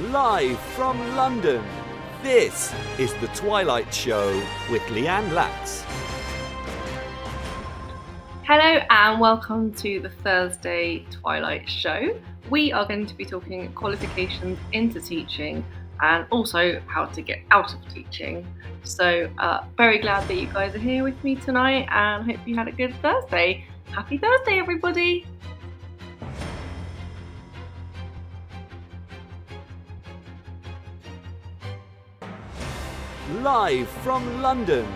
Live from London, this is The Twilight Show with Lianne Lax. Hello and welcome to the Thursday Twilight Show. We are going to be talking qualifications into teaching and also how to get out of teaching. So, uh, very glad that you guys are here with me tonight and hope you had a good Thursday. Happy Thursday, everybody! Live from London,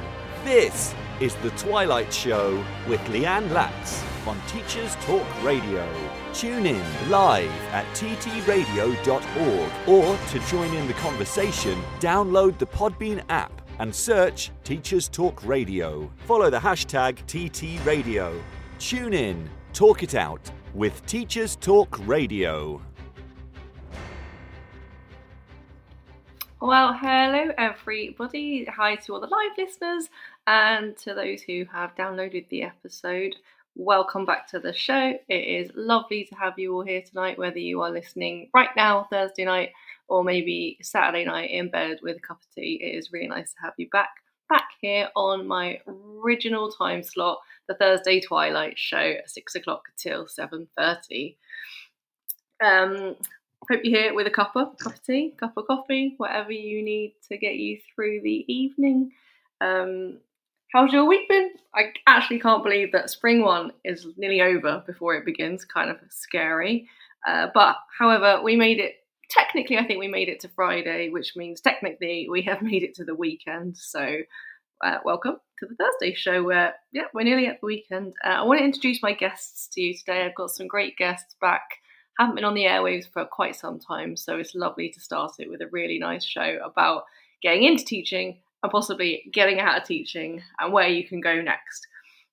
this is The Twilight Show with Lianne Lax on Teachers Talk Radio. Tune in live at ttradio.org or to join in the conversation, download the Podbean app and search Teachers Talk Radio. Follow the hashtag TTRadio. Tune in, talk it out with Teachers Talk Radio. Well, hello everybody. Hi to all the live listeners and to those who have downloaded the episode. Welcome back to the show. It is lovely to have you all here tonight, whether you are listening right now, Thursday night, or maybe Saturday night in bed with a cup of tea. It is really nice to have you back back here on my original time slot, the Thursday Twilight Show, six o'clock till seven thirty. Um, hope you're here with a cup of cup of tea, cup of coffee, whatever you need to get you through the evening. Um, how's your week been? I actually can't believe that spring one is nearly over before it begins. Kind of scary, uh, but however, we made it. Technically, I think we made it to Friday, which means technically we have made it to the weekend. So, uh, welcome to the Thursday show. Where yeah, we're nearly at the weekend. Uh, I want to introduce my guests to you today. I've got some great guests back haven't been on the airwaves for quite some time, so it's lovely to start it with a really nice show about getting into teaching and possibly getting out of teaching and where you can go next.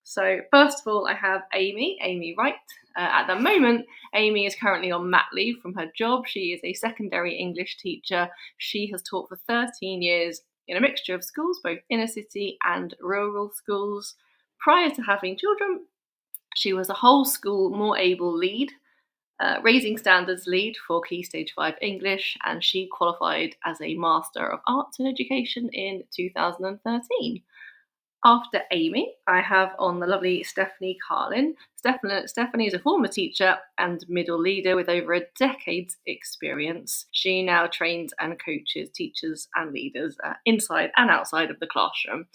So, first of all, I have Amy, Amy Wright. Uh, at the moment, Amy is currently on mat leave from her job. She is a secondary English teacher. She has taught for 13 years in a mixture of schools, both inner city and rural schools. Prior to having children, she was a whole school more able lead uh, Raising Standards lead for Key Stage 5 English, and she qualified as a Master of Arts in Education in 2013. After Amy, I have on the lovely Stephanie Carlin. Stephanie, Stephanie is a former teacher and middle leader with over a decade's experience. She now trains and coaches teachers and leaders uh, inside and outside of the classroom.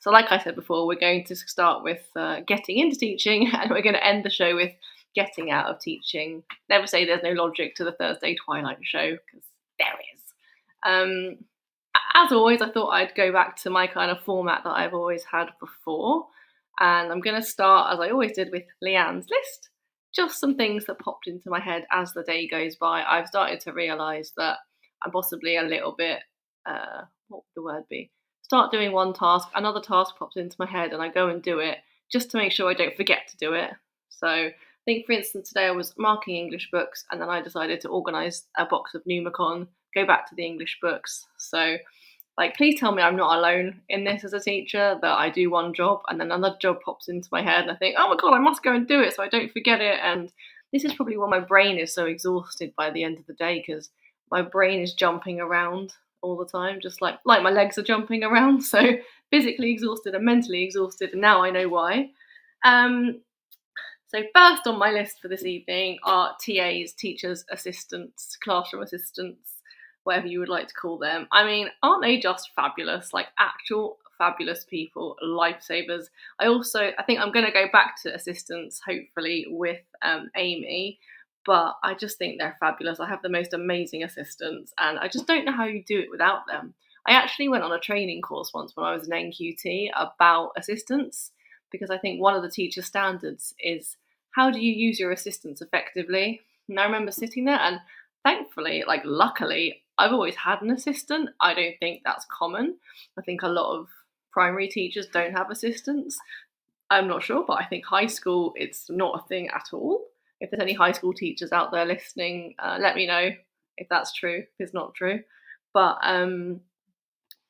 So, like I said before, we're going to start with uh, getting into teaching, and we're going to end the show with getting out of teaching. Never say there's no logic to the Thursday Twilight show because there is. Um, as always, I thought I'd go back to my kind of format that I've always had before. And I'm going to start, as I always did, with Lianne's list. Just some things that popped into my head as the day goes by. I've started to realise that I'm possibly a little bit, uh, what would the word be? Start doing one task, another task pops into my head, and I go and do it just to make sure I don't forget to do it. So think, for instance, today I was marking English books, and then I decided to organise a box of Numicon, go back to the English books. So, like, please tell me I'm not alone in this as a teacher. That I do one job, and then another job pops into my head, and I think, oh my god, I must go and do it so I don't forget it. And this is probably why my brain is so exhausted by the end of the day because my brain is jumping around all the time, just like like my legs are jumping around. So physically exhausted and mentally exhausted, and now I know why. Um, so, first on my list for this evening are TAs, teachers, assistants, classroom assistants, whatever you would like to call them. I mean, aren't they just fabulous? Like, actual fabulous people, lifesavers. I also, I think I'm going to go back to assistants, hopefully, with um, Amy, but I just think they're fabulous. I have the most amazing assistants, and I just don't know how you do it without them. I actually went on a training course once when I was an NQT about assistants because I think one of the teacher standards is how do you use your assistants effectively? And I remember sitting there and thankfully, like luckily, I've always had an assistant. I don't think that's common. I think a lot of primary teachers don't have assistants. I'm not sure, but I think high school it's not a thing at all. If there's any high school teachers out there listening, uh, let me know if that's true, if it's not true. But um,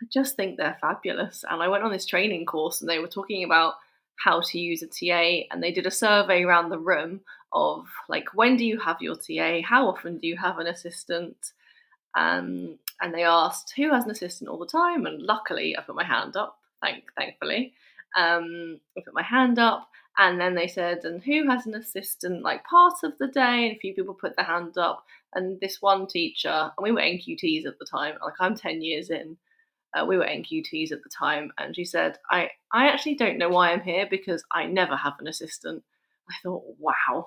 I just think they're fabulous. And I went on this training course and they were talking about how to use a TA and they did a survey around the room of like when do you have your TA how often do you have an assistant Um, and they asked who has an assistant all the time, and luckily I put my hand up. Thank, thankfully, um, I put my hand up, and then they said, and who has an assistant like part of the day? And a few people put their hand up, and this one teacher, and we were NQTs at the time. Like I'm ten years in, uh, we were NQTs at the time, and she said, I I actually don't know why I'm here because I never have an assistant. I thought, wow,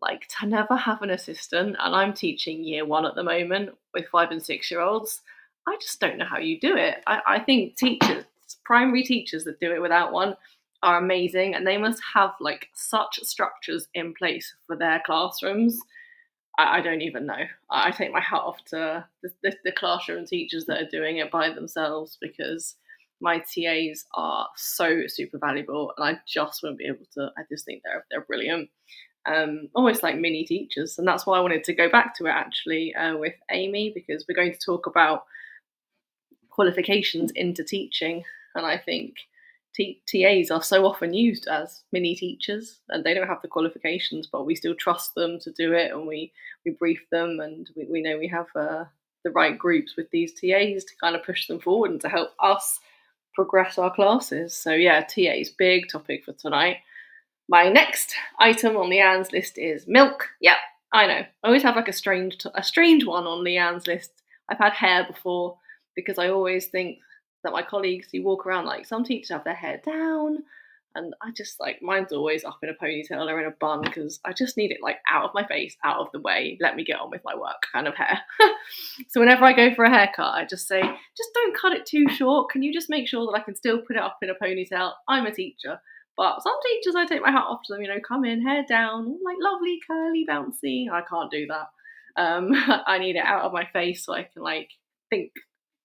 like to never have an assistant, and I'm teaching year one at the moment with five and six year olds. I just don't know how you do it. I, I think teachers, primary teachers that do it without one, are amazing, and they must have like such structures in place for their classrooms. I, I don't even know. I, I, take my hat off to the, the, the classroom teachers that are doing it by themselves because my TAs are so super valuable, and I just wouldn't be able to. I just think they're they're brilliant um, almost like mini teachers. And that's why I wanted to go back to it actually uh, with Amy, because we're going to talk about qualifications into teaching. And I think T- TAs are so often used as mini teachers and they don't have the qualifications, but we still trust them to do it and we, we brief them and we, we know we have uh, the right groups with these TAs to kind of push them forward and to help us progress our classes. So, yeah, TA's big topic for tonight. My next item on the Lianne's list is milk. Yep, I know. I always have like a strange, a strange one on the Lianne's list. I've had hair before because I always think that my colleagues who walk around like some teachers have their hair down, and I just like mine's always up in a ponytail or in a bun because I just need it like out of my face, out of the way. Let me get on with my work, kind of hair. so whenever I go for a haircut, I just say, just don't cut it too short. Can you just make sure that I can still put it up in a ponytail? I'm a teacher. But some teachers, I take my hat off to them, you know, come in, hair down, like lovely, curly, bouncy. I can't do that. Um, I need it out of my face so I can like think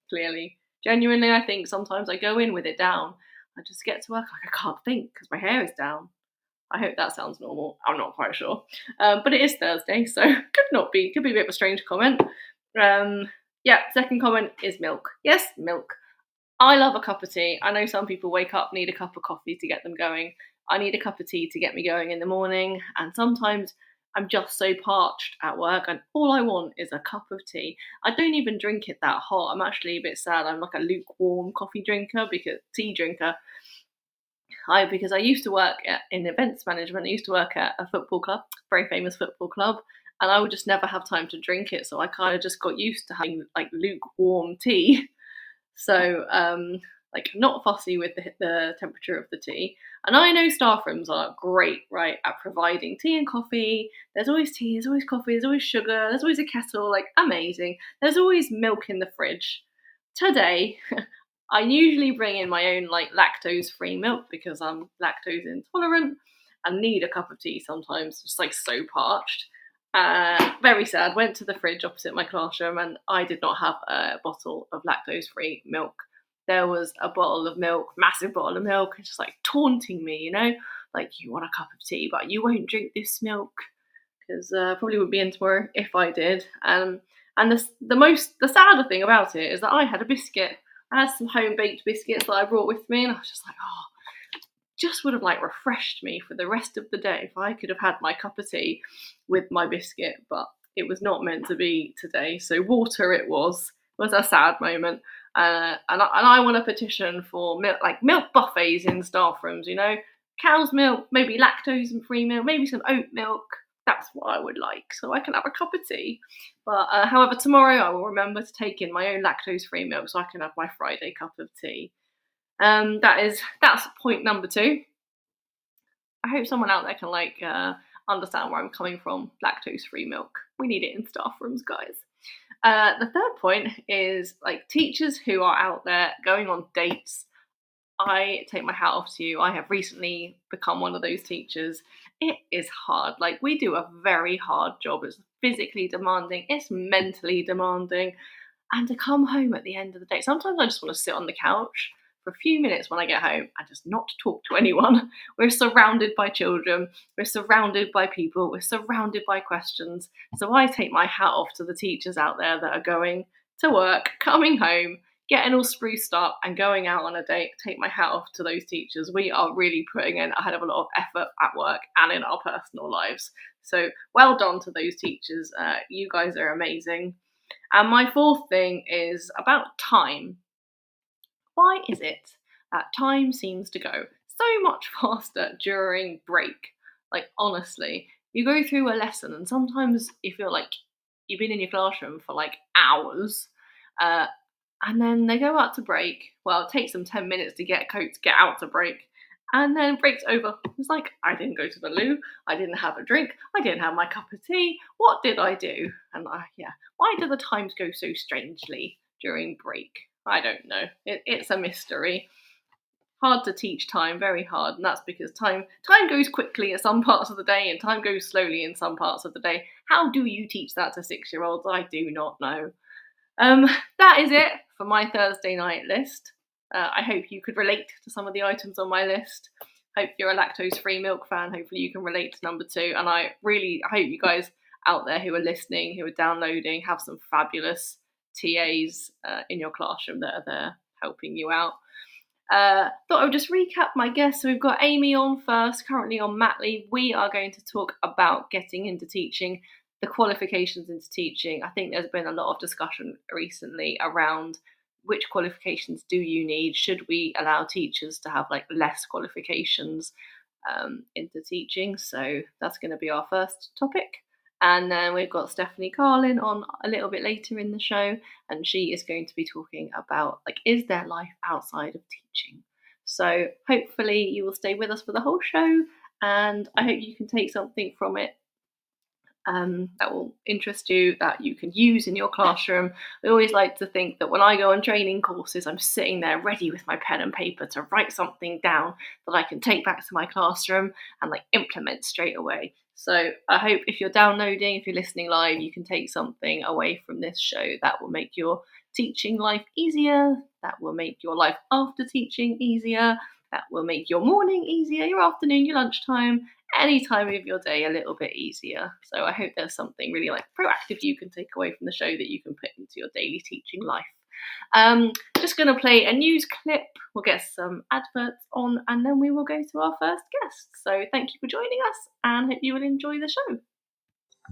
clearly. Genuinely, I think sometimes I go in with it down. I just get to work like I can't think because my hair is down. I hope that sounds normal. I'm not quite sure. Um, but it is Thursday, so could not be, could be a bit of a strange comment. Um, yeah, second comment is milk. Yes, milk. I love a cup of tea. I know some people wake up, need a cup of coffee to get them going. I need a cup of tea to get me going in the morning. And sometimes I'm just so parched at work and all I want is a cup of tea. I don't even drink it that hot. I'm actually a bit sad. I'm like a lukewarm coffee drinker because tea drinker. I because I used to work at, in events management. I used to work at a football club, very famous football club, and I would just never have time to drink it. So I kind of just got used to having like lukewarm tea. So, um, like, not fussy with the, the temperature of the tea. And I know staff rooms are great, right, at providing tea and coffee. There's always tea, there's always coffee, there's always sugar, there's always a kettle, like, amazing. There's always milk in the fridge. Today, I usually bring in my own, like, lactose free milk because I'm lactose intolerant and need a cup of tea sometimes, just like so parched. Uh, very sad. Went to the fridge opposite my classroom and I did not have a bottle of lactose free milk. There was a bottle of milk, massive bottle of milk, and just like taunting me, you know, like you want a cup of tea, but you won't drink this milk because uh, probably would be in tomorrow if I did. Um, and the the most the sadder thing about it is that I had a biscuit. I had some home baked biscuits that I brought with me, and I was just like, oh, just would have like refreshed me for the rest of the day if I could have had my cup of tea with my biscuit, but it was not meant to be today. So water it was. It was a sad moment. Uh, and, I, and I want a petition for milk, like milk buffets in staff rooms, you know, cow's milk, maybe lactose and free milk, maybe some oat milk. That's what I would like, so I can have a cup of tea. But uh, however, tomorrow I will remember to take in my own lactose free milk so I can have my Friday cup of tea. Um, that is that's point number two. I hope someone out there can like uh, understand where I'm coming from. Lactose free milk. We need it in staff rooms, guys. Uh, the third point is like teachers who are out there going on dates. I take my hat off to you. I have recently become one of those teachers. It is hard. Like, we do a very hard job. It's physically demanding, it's mentally demanding. And to come home at the end of the day, sometimes I just want to sit on the couch for a few minutes when I get home and just not talk to anyone. We're surrounded by children, we're surrounded by people, we're surrounded by questions. So I take my hat off to the teachers out there that are going to work, coming home, getting all spruced up and going out on a date. Take my hat off to those teachers. We are really putting in a hell of a lot of effort at work and in our personal lives. So well done to those teachers. Uh, you guys are amazing. And my fourth thing is about time. Why is it that time seems to go so much faster during break? Like, honestly, you go through a lesson and sometimes you feel like you've been in your classroom for like hours. Uh, and then they go out to break. Well, it takes them 10 minutes to get coat to get out to break. And then breaks over. It's like, I didn't go to the loo. I didn't have a drink. I didn't have my cup of tea. What did I do? And I, yeah, why do the times go so strangely during break? I don't know. It, it's a mystery. Hard to teach time, very hard, and that's because time time goes quickly at some parts of the day and time goes slowly in some parts of the day. How do you teach that to six year olds? I do not know. Um, that is it for my Thursday night list. Uh, I hope you could relate to some of the items on my list. Hope you're a lactose free milk fan. Hopefully, you can relate to number two. And I really I hope you guys out there who are listening, who are downloading, have some fabulous TAs uh, in your classroom that are there helping you out. Uh, thought I would just recap my guests. So we've got Amy on first, currently on mat leave. We are going to talk about getting into teaching, the qualifications into teaching. I think there's been a lot of discussion recently around which qualifications do you need? Should we allow teachers to have like less qualifications um, into teaching? So that's going to be our first topic. And then we've got Stephanie Carlin on a little bit later in the show, and she is going to be talking about like, is there life outside of teaching? So hopefully you will stay with us for the whole show, and I hope you can take something from it um, that will interest you, that you can use in your classroom. I always like to think that when I go on training courses, I'm sitting there ready with my pen and paper to write something down that I can take back to my classroom and like implement straight away. So I hope if you're downloading, if you're listening live, you can take something away from this show that will make your teaching life easier, that will make your life after teaching easier, that will make your morning easier, your afternoon, your lunchtime, any time of your day a little bit easier. So I hope there's something really like proactive you can take away from the show that you can put into your daily teaching life. Um, just going to play a news clip. We'll get some adverts on, and then we will go to our first guest. So thank you for joining us, and hope you will enjoy the show.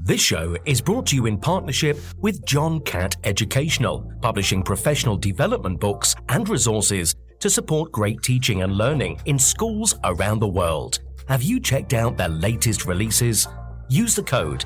This show is brought to you in partnership with John Catt Educational, publishing professional development books and resources to support great teaching and learning in schools around the world. Have you checked out their latest releases? Use the code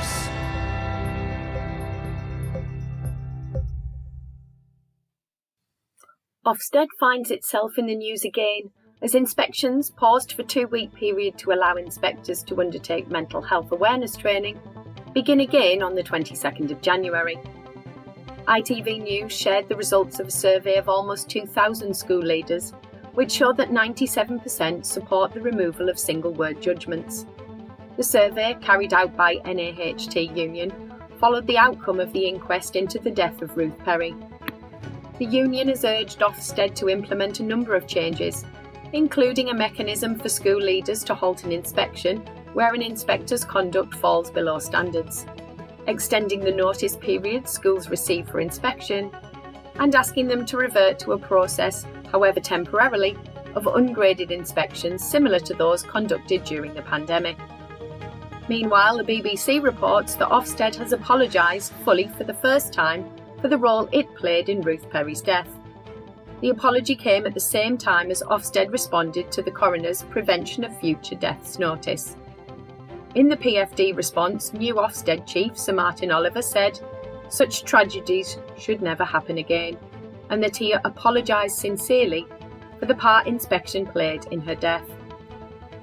Ofsted finds itself in the news again as inspections, paused for two week period to allow inspectors to undertake mental health awareness training, begin again on the 22nd of January. ITV News shared the results of a survey of almost 2,000 school leaders, which showed that 97% support the removal of single word judgments. The survey, carried out by NAHT Union, followed the outcome of the inquest into the death of Ruth Perry, the union has urged Ofsted to implement a number of changes, including a mechanism for school leaders to halt an inspection where an inspector's conduct falls below standards, extending the notice period schools receive for inspection, and asking them to revert to a process, however temporarily, of ungraded inspections similar to those conducted during the pandemic. Meanwhile, the BBC reports that Ofsted has apologised fully for the first time for the role it played in Ruth Perry's death. The apology came at the same time as Ofsted responded to the coroner's Prevention of Future Deaths notice. In the PFD response, new Ofsted chief Sir Martyn Oliver said, Such tragedies should never happen again, and that he apologised sincerely for the part inspection played in her death.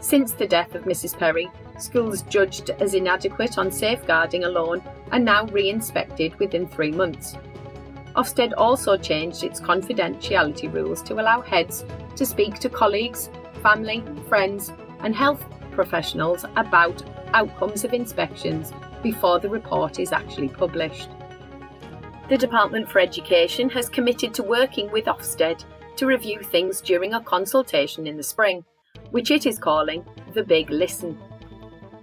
Since the death of Mrs. Perry, schools judged as inadequate on safeguarding alone are now re inspected within three months. Ofsted also changed its confidentiality rules to allow heads to speak to colleagues, family, friends, and health professionals about outcomes of inspections before the report is actually published. The Department for Education has committed to working with Ofsted to review things during a consultation in the spring, which it is calling the Big Listen.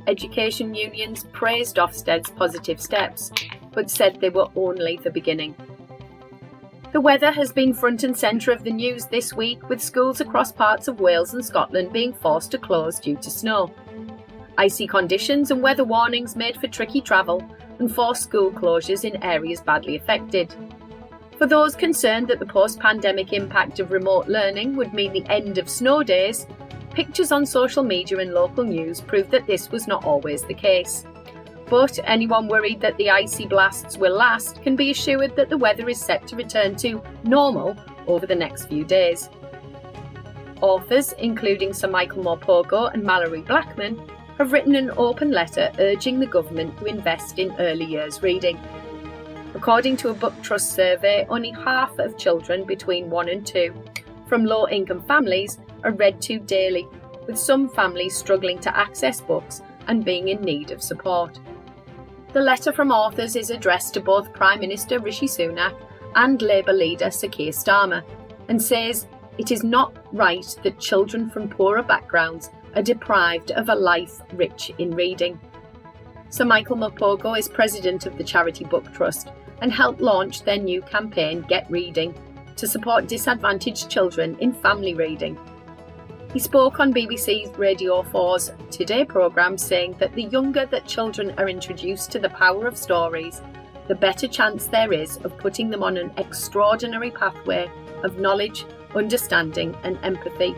Education unions praised Ofsted's positive steps, but said they were only the beginning. The weather has been front and centre of the news this week, with schools across parts of Wales and Scotland being forced to close due to snow. Icy conditions and weather warnings made for tricky travel and forced school closures in areas badly affected. For those concerned that the post pandemic impact of remote learning would mean the end of snow days, pictures on social media and local news prove that this was not always the case. But anyone worried that the icy blasts will last can be assured that the weather is set to return to normal over the next few days. Authors, including Sir Michael Morpurgo and Malorie Blackman, have written an open letter urging the government to invest in early years reading. According to a book trust survey, only half of children between 1 and 2 from low income families are read to daily, with some families struggling to access books and being in need of support. The letter from authors is addressed to both Prime Minister Rishi Sunak and Labour leader Sir Keir Starmer and says it is not right that children from poorer backgrounds are deprived of a life rich in reading. Sir Michael Morpurgo is president of the Charity Book Trust and helped launch their new campaign Get Reading to support disadvantaged children in family reading he spoke on BBC Radio 4's Today programme saying that the younger that children are introduced to the power of stories, the better chance there is of putting them on an extraordinary pathway of knowledge, understanding, and empathy.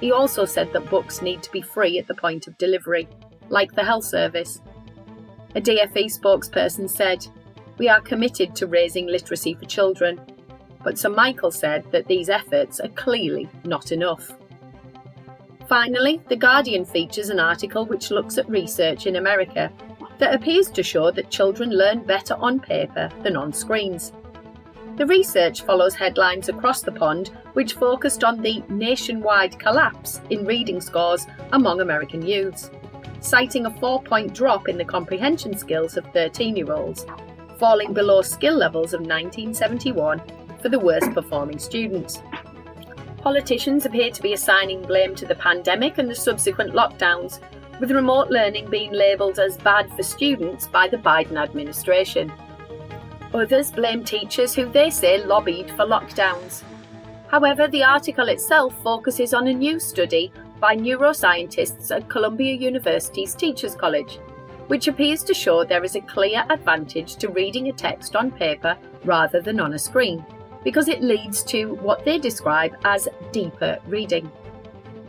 He also said that books need to be free at the point of delivery, like the health service. A DFE spokesperson said, We are committed to raising literacy for children, but Sir Michael said that these efforts are clearly not enough. Finally, The Guardian features an article which looks at research in America that appears to show that children learn better on paper than on screens. The research follows headlines across the pond which focused on the nationwide collapse in reading scores among American youths, citing a four point drop in the comprehension skills of 13 year olds, falling below skill levels of 1971 for the worst performing students. Politicians appear to be assigning blame to the pandemic and the subsequent lockdowns, with remote learning being labelled as bad for students by the Biden administration. Others blame teachers who they say lobbied for lockdowns. However, the article itself focuses on a new study by neuroscientists at Columbia University's Teachers College, which appears to show there is a clear advantage to reading a text on paper rather than on a screen because it leads to what they describe as deeper reading.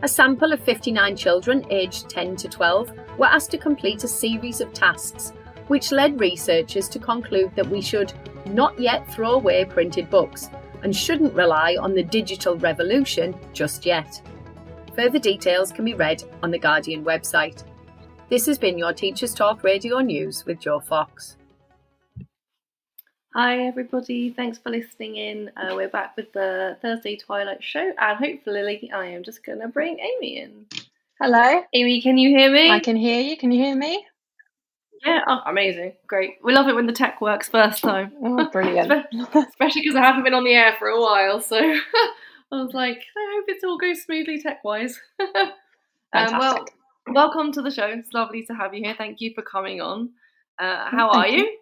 A sample of 59 children aged 10 to 12 were asked to complete a series of tasks, which led researchers to conclude that we should not yet throw away printed books and shouldn't rely on the digital revolution just yet. Further details can be read on the Guardian website. This has been your Teachers Talk Radio News with Joe Fox. Hi, everybody. Thanks for listening in. Uh, we're back with the Thursday Twilight Show, and hopefully, I am just going to bring Amy in. Hello. Amy, can you hear me? I can hear you. Can you hear me? Yeah, oh, amazing. Great. We love it when the tech works first time. Oh, brilliant. Especially because I haven't been on the air for a while, so I was like, I hope it all goes smoothly tech wise. um, well, welcome to the show. It's lovely to have you here. Thank you for coming on. Uh, how are you? you?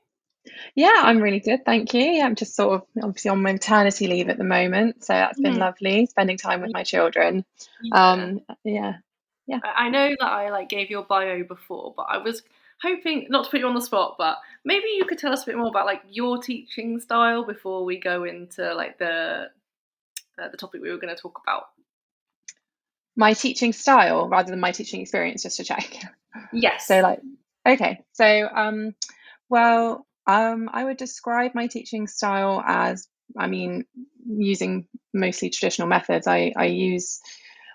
Yeah, I'm really good, thank you. Yeah, I'm just sort of obviously on maternity leave at the moment, so that's been mm. lovely, spending time with my children. Yeah. Um, yeah, yeah. I know that I like gave your bio before, but I was hoping not to put you on the spot, but maybe you could tell us a bit more about like your teaching style before we go into like the uh, the topic we were going to talk about. My teaching style rather than my teaching experience, just to check. Yes. So, like, okay. So, um, well, um, I would describe my teaching style as, I mean, using mostly traditional methods. I, I use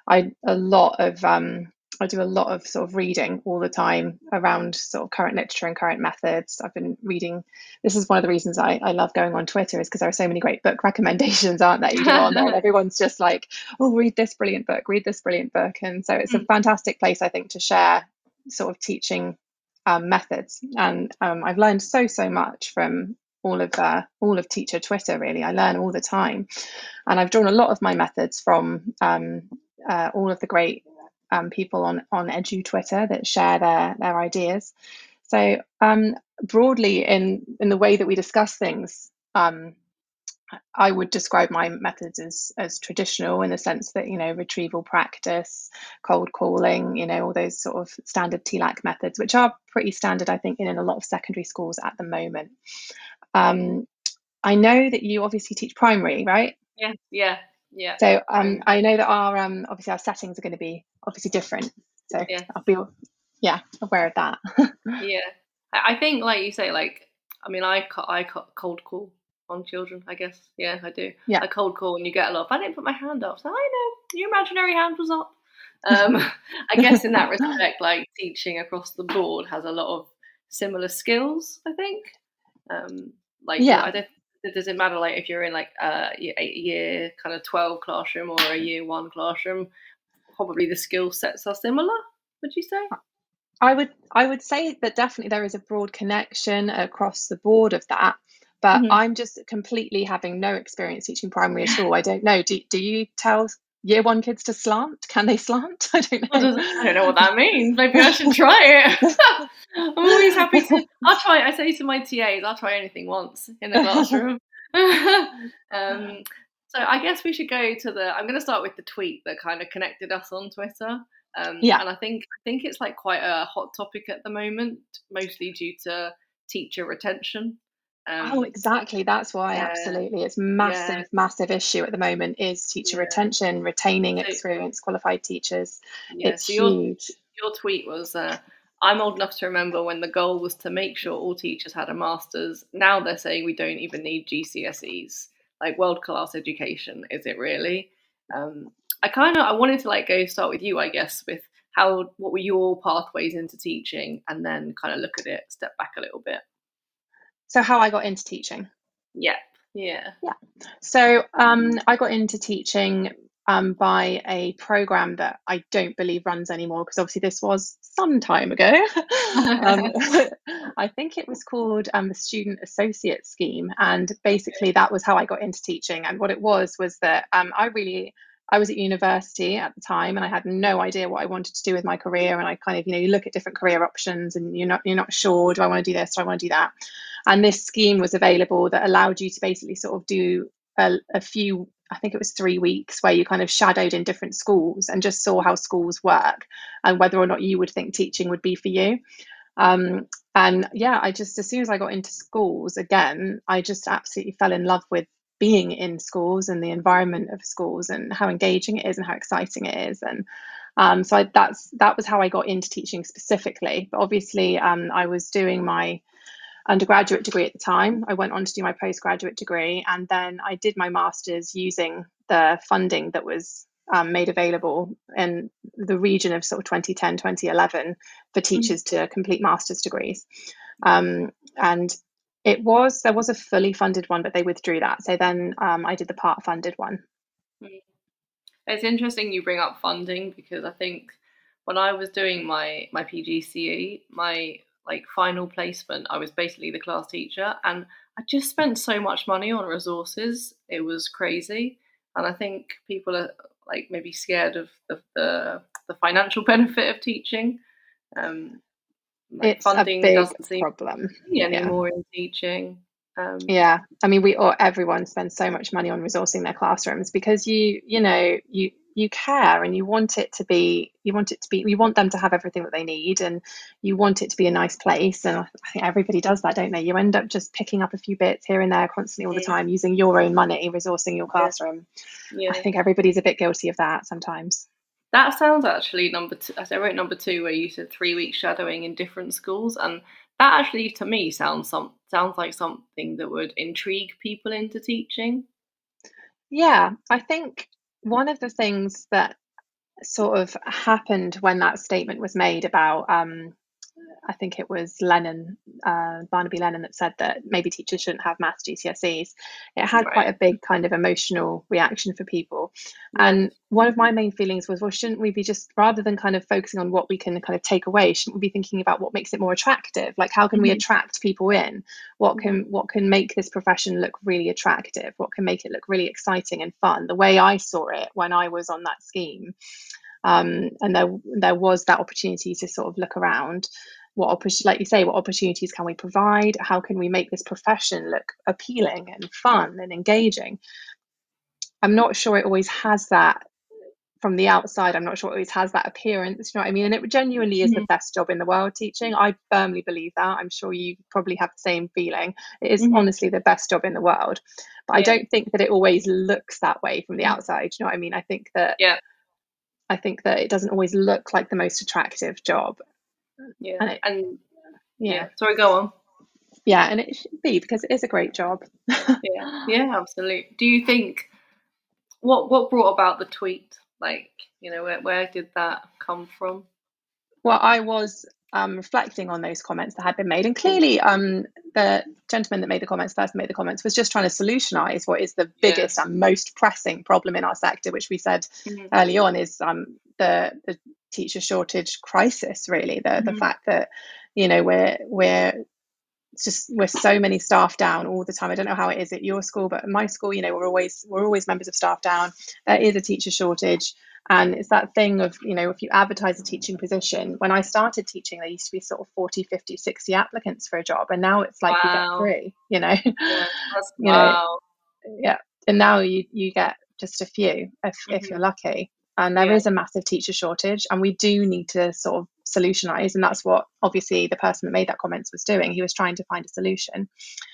I a lot of um, I do a lot of sort of reading all the time around sort of current literature and current methods. I've been reading. This is one of the reasons I, I love going on Twitter is because there are so many great book recommendations, aren't there? You go on there and everyone's just like, oh, read this brilliant book, read this brilliant book. And so it's a hmm. fantastic place, I think, to share sort of teaching um, methods. And um, I've learned so, so much from all of uh, all of teacher Twitter. Really, I learn all the time, and I've drawn a lot of my methods from um, uh, all of the great um, people on on Edu Twitter that share their their ideas. So um, broadly, in in the way that we discuss things, um, I would describe my methods as as traditional in the sense that you know retrieval practice, cold calling, you know all those sort of standard TLAC methods, which are pretty standard, I think, in, in a lot of secondary schools at the moment. Um, I know that you obviously teach primary, right? Yeah, yeah. Yeah. So um, I know that our um, obviously our settings are going to be obviously different. So yeah. I'll be yeah aware of that. yeah, I think like you say, like I mean, I I cold call on children. I guess yeah, I do. Yeah. I cold call and you get a lot. Of, I didn't put my hand up, so I know your imaginary hand was up. Um, I guess in that respect, like teaching across the board has a lot of similar skills. I think. Um, like yeah, I don't it doesn't matter like if you're in like a year kind of 12 classroom or a year one classroom probably the skill sets are similar would you say i would i would say that definitely there is a broad connection across the board of that but mm-hmm. i'm just completely having no experience teaching primary at all i don't know do, do you tell year one kids to slant? Can they slant? I don't know. I don't know what that means. Maybe I should try it. I'm always happy to. I'll try. I say to my TAs, I'll try anything once in the classroom. um, so I guess we should go to the. I'm going to start with the tweet that kind of connected us on Twitter. Um, yeah, and I think I think it's like quite a hot topic at the moment, mostly due to teacher retention. Um, oh, exactly. That's why yeah, absolutely it's massive, yeah. massive issue at the moment is teacher yeah. retention, retaining so, experienced qualified teachers. it's so your, huge. Your tweet was, uh, "I'm old enough to remember when the goal was to make sure all teachers had a master's. Now they're saying we don't even need GCSEs. Like world class education, is it really?" Um, I kind of I wanted to like go start with you, I guess, with how what were your pathways into teaching, and then kind of look at it, step back a little bit. So how I got into teaching. Yeah. Yeah. Yeah. So um, I got into teaching um, by a program that I don't believe runs anymore because obviously this was some time ago. um, I think it was called um, the Student Associate Scheme, and basically that was how I got into teaching. And what it was was that um, I really I was at university at the time and I had no idea what I wanted to do with my career. And I kind of, you know, you look at different career options and you're not you're not sure, do I want to do this, do I want to do that? And this scheme was available that allowed you to basically sort of do a, a few, I think it was three weeks, where you kind of shadowed in different schools and just saw how schools work and whether or not you would think teaching would be for you. Um, and yeah, I just, as soon as I got into schools again, I just absolutely fell in love with being in schools and the environment of schools and how engaging it is and how exciting it is and um, so I, that's that was how I got into teaching specifically. But obviously, um, I was doing my undergraduate degree at the time. I went on to do my postgraduate degree, and then I did my master's using the funding that was um, made available in the region of sort of 2010, 2011 for mm. teachers mm-hmm. to complete master's degrees. Um, and it was there was a fully funded one, but they withdrew that. So then um, I did the part funded one. Hmm. It's interesting you bring up funding because I think when I was doing my my PGCE, my like final placement, I was basically the class teacher, and I just spent so much money on resources. It was crazy, and I think people are like maybe scared of, the the financial benefit of teaching. Um, like it's funding a big doesn't seem problem. anymore yeah. in teaching. Um, yeah, I mean, we or everyone spends so much money on resourcing their classrooms because you, you know, you you care and you want it to be you want it to be you want them to have everything that they need and you want it to be a nice place. And i think everybody does that don't they? You end up just picking up a few bits here and there constantly all the time using your own money resourcing your classroom. Yeah. i think everybody's a bit guilty of that sometimes that sounds actually number two i wrote number two where you said three weeks shadowing in different schools and that actually to me sounds some sounds like something that would intrigue people into teaching. Yeah i think one of the things that sort of happened when that statement was made about um, I think it was Lenon, uh, Barnaby Lenon, that said that maybe teachers shouldn't have maths GCSEs. It had right. quite a big kind of emotional reaction for people. And one of my main feelings was, well, shouldn't we be just, rather than kind of focusing on what we can kind of take away, shouldn't we be thinking about what makes it more attractive? Like, how can mm-hmm. we attract people in? What can mm-hmm. what can make this profession look really attractive? What can make it look really exciting and fun? The way I saw it when I was on that scheme. Um, and there there was that opportunity to sort of look around what like you say what opportunities can we provide how can we make this profession look appealing and fun and engaging i'm not sure it always has that from the outside i'm not sure it always has that appearance you know what i mean and it genuinely is mm-hmm. the best job in the world teaching i firmly believe that i'm sure you probably have the same feeling it is mm-hmm. honestly the best job in the world but yeah. i don't think that it always looks that way from the mm-hmm. outside you know what i mean i think that yeah I think that it doesn't always look like the most attractive job. Yeah. And, it, and yeah. yeah. Sorry, go on. Yeah, and it should be because it is a great job. yeah, yeah, absolutely. Do you think what what brought about the tweet? Like, you know, where where did that come from? Well, I was um, reflecting on those comments that had been made, and clearly, um, the gentleman that made the comments first made the comments was just trying to solutionize what is the biggest and most pressing problem in our sector, which we said mm-hmm. early on is um, the the teacher shortage crisis really the mm-hmm. the fact that you know we're we're just we're so many staff down all the time i don't know how it is at your school but at my school you know we're always we're always members of staff down there is a teacher shortage and it's that thing of you know if you advertise a teaching position when i started teaching there used to be sort of 40 50 60 applicants for a job and now it's like wow. you get three you know yeah, you wow. know yeah and now you you get just a few if, mm-hmm. if you're lucky and there yeah. is a massive teacher shortage and we do need to sort of solutionize and that's what obviously the person that made that comments was doing he was trying to find a solution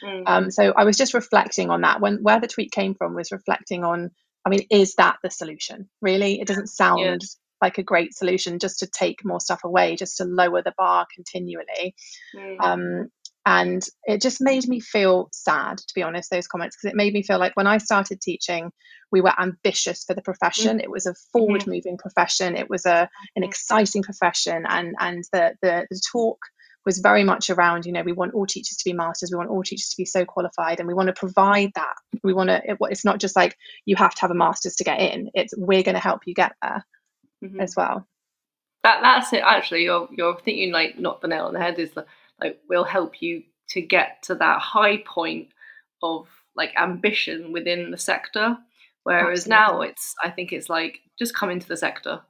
mm. um, so i was just reflecting on that when where the tweet came from was reflecting on i mean is that the solution really it doesn't sound yeah. like a great solution just to take more stuff away just to lower the bar continually mm. um, and it just made me feel sad to be honest those comments because it made me feel like when i started teaching we were ambitious for the profession. Mm-hmm. it was a forward moving profession. It was a an mm-hmm. exciting profession. And and the, the the talk was very much around you know we want all teachers to be masters. We want all teachers to be so qualified. And we want to provide that. We want to it, it's not just like you have to have a master's to get in. It's we're going to help you get there mm-hmm. as well. That that's it actually. You're you're thinking like not the nail on the head is the like will help you to get to that high point of like ambition within the sector. Whereas Absolutely. now it's i think it's like just come into the sector.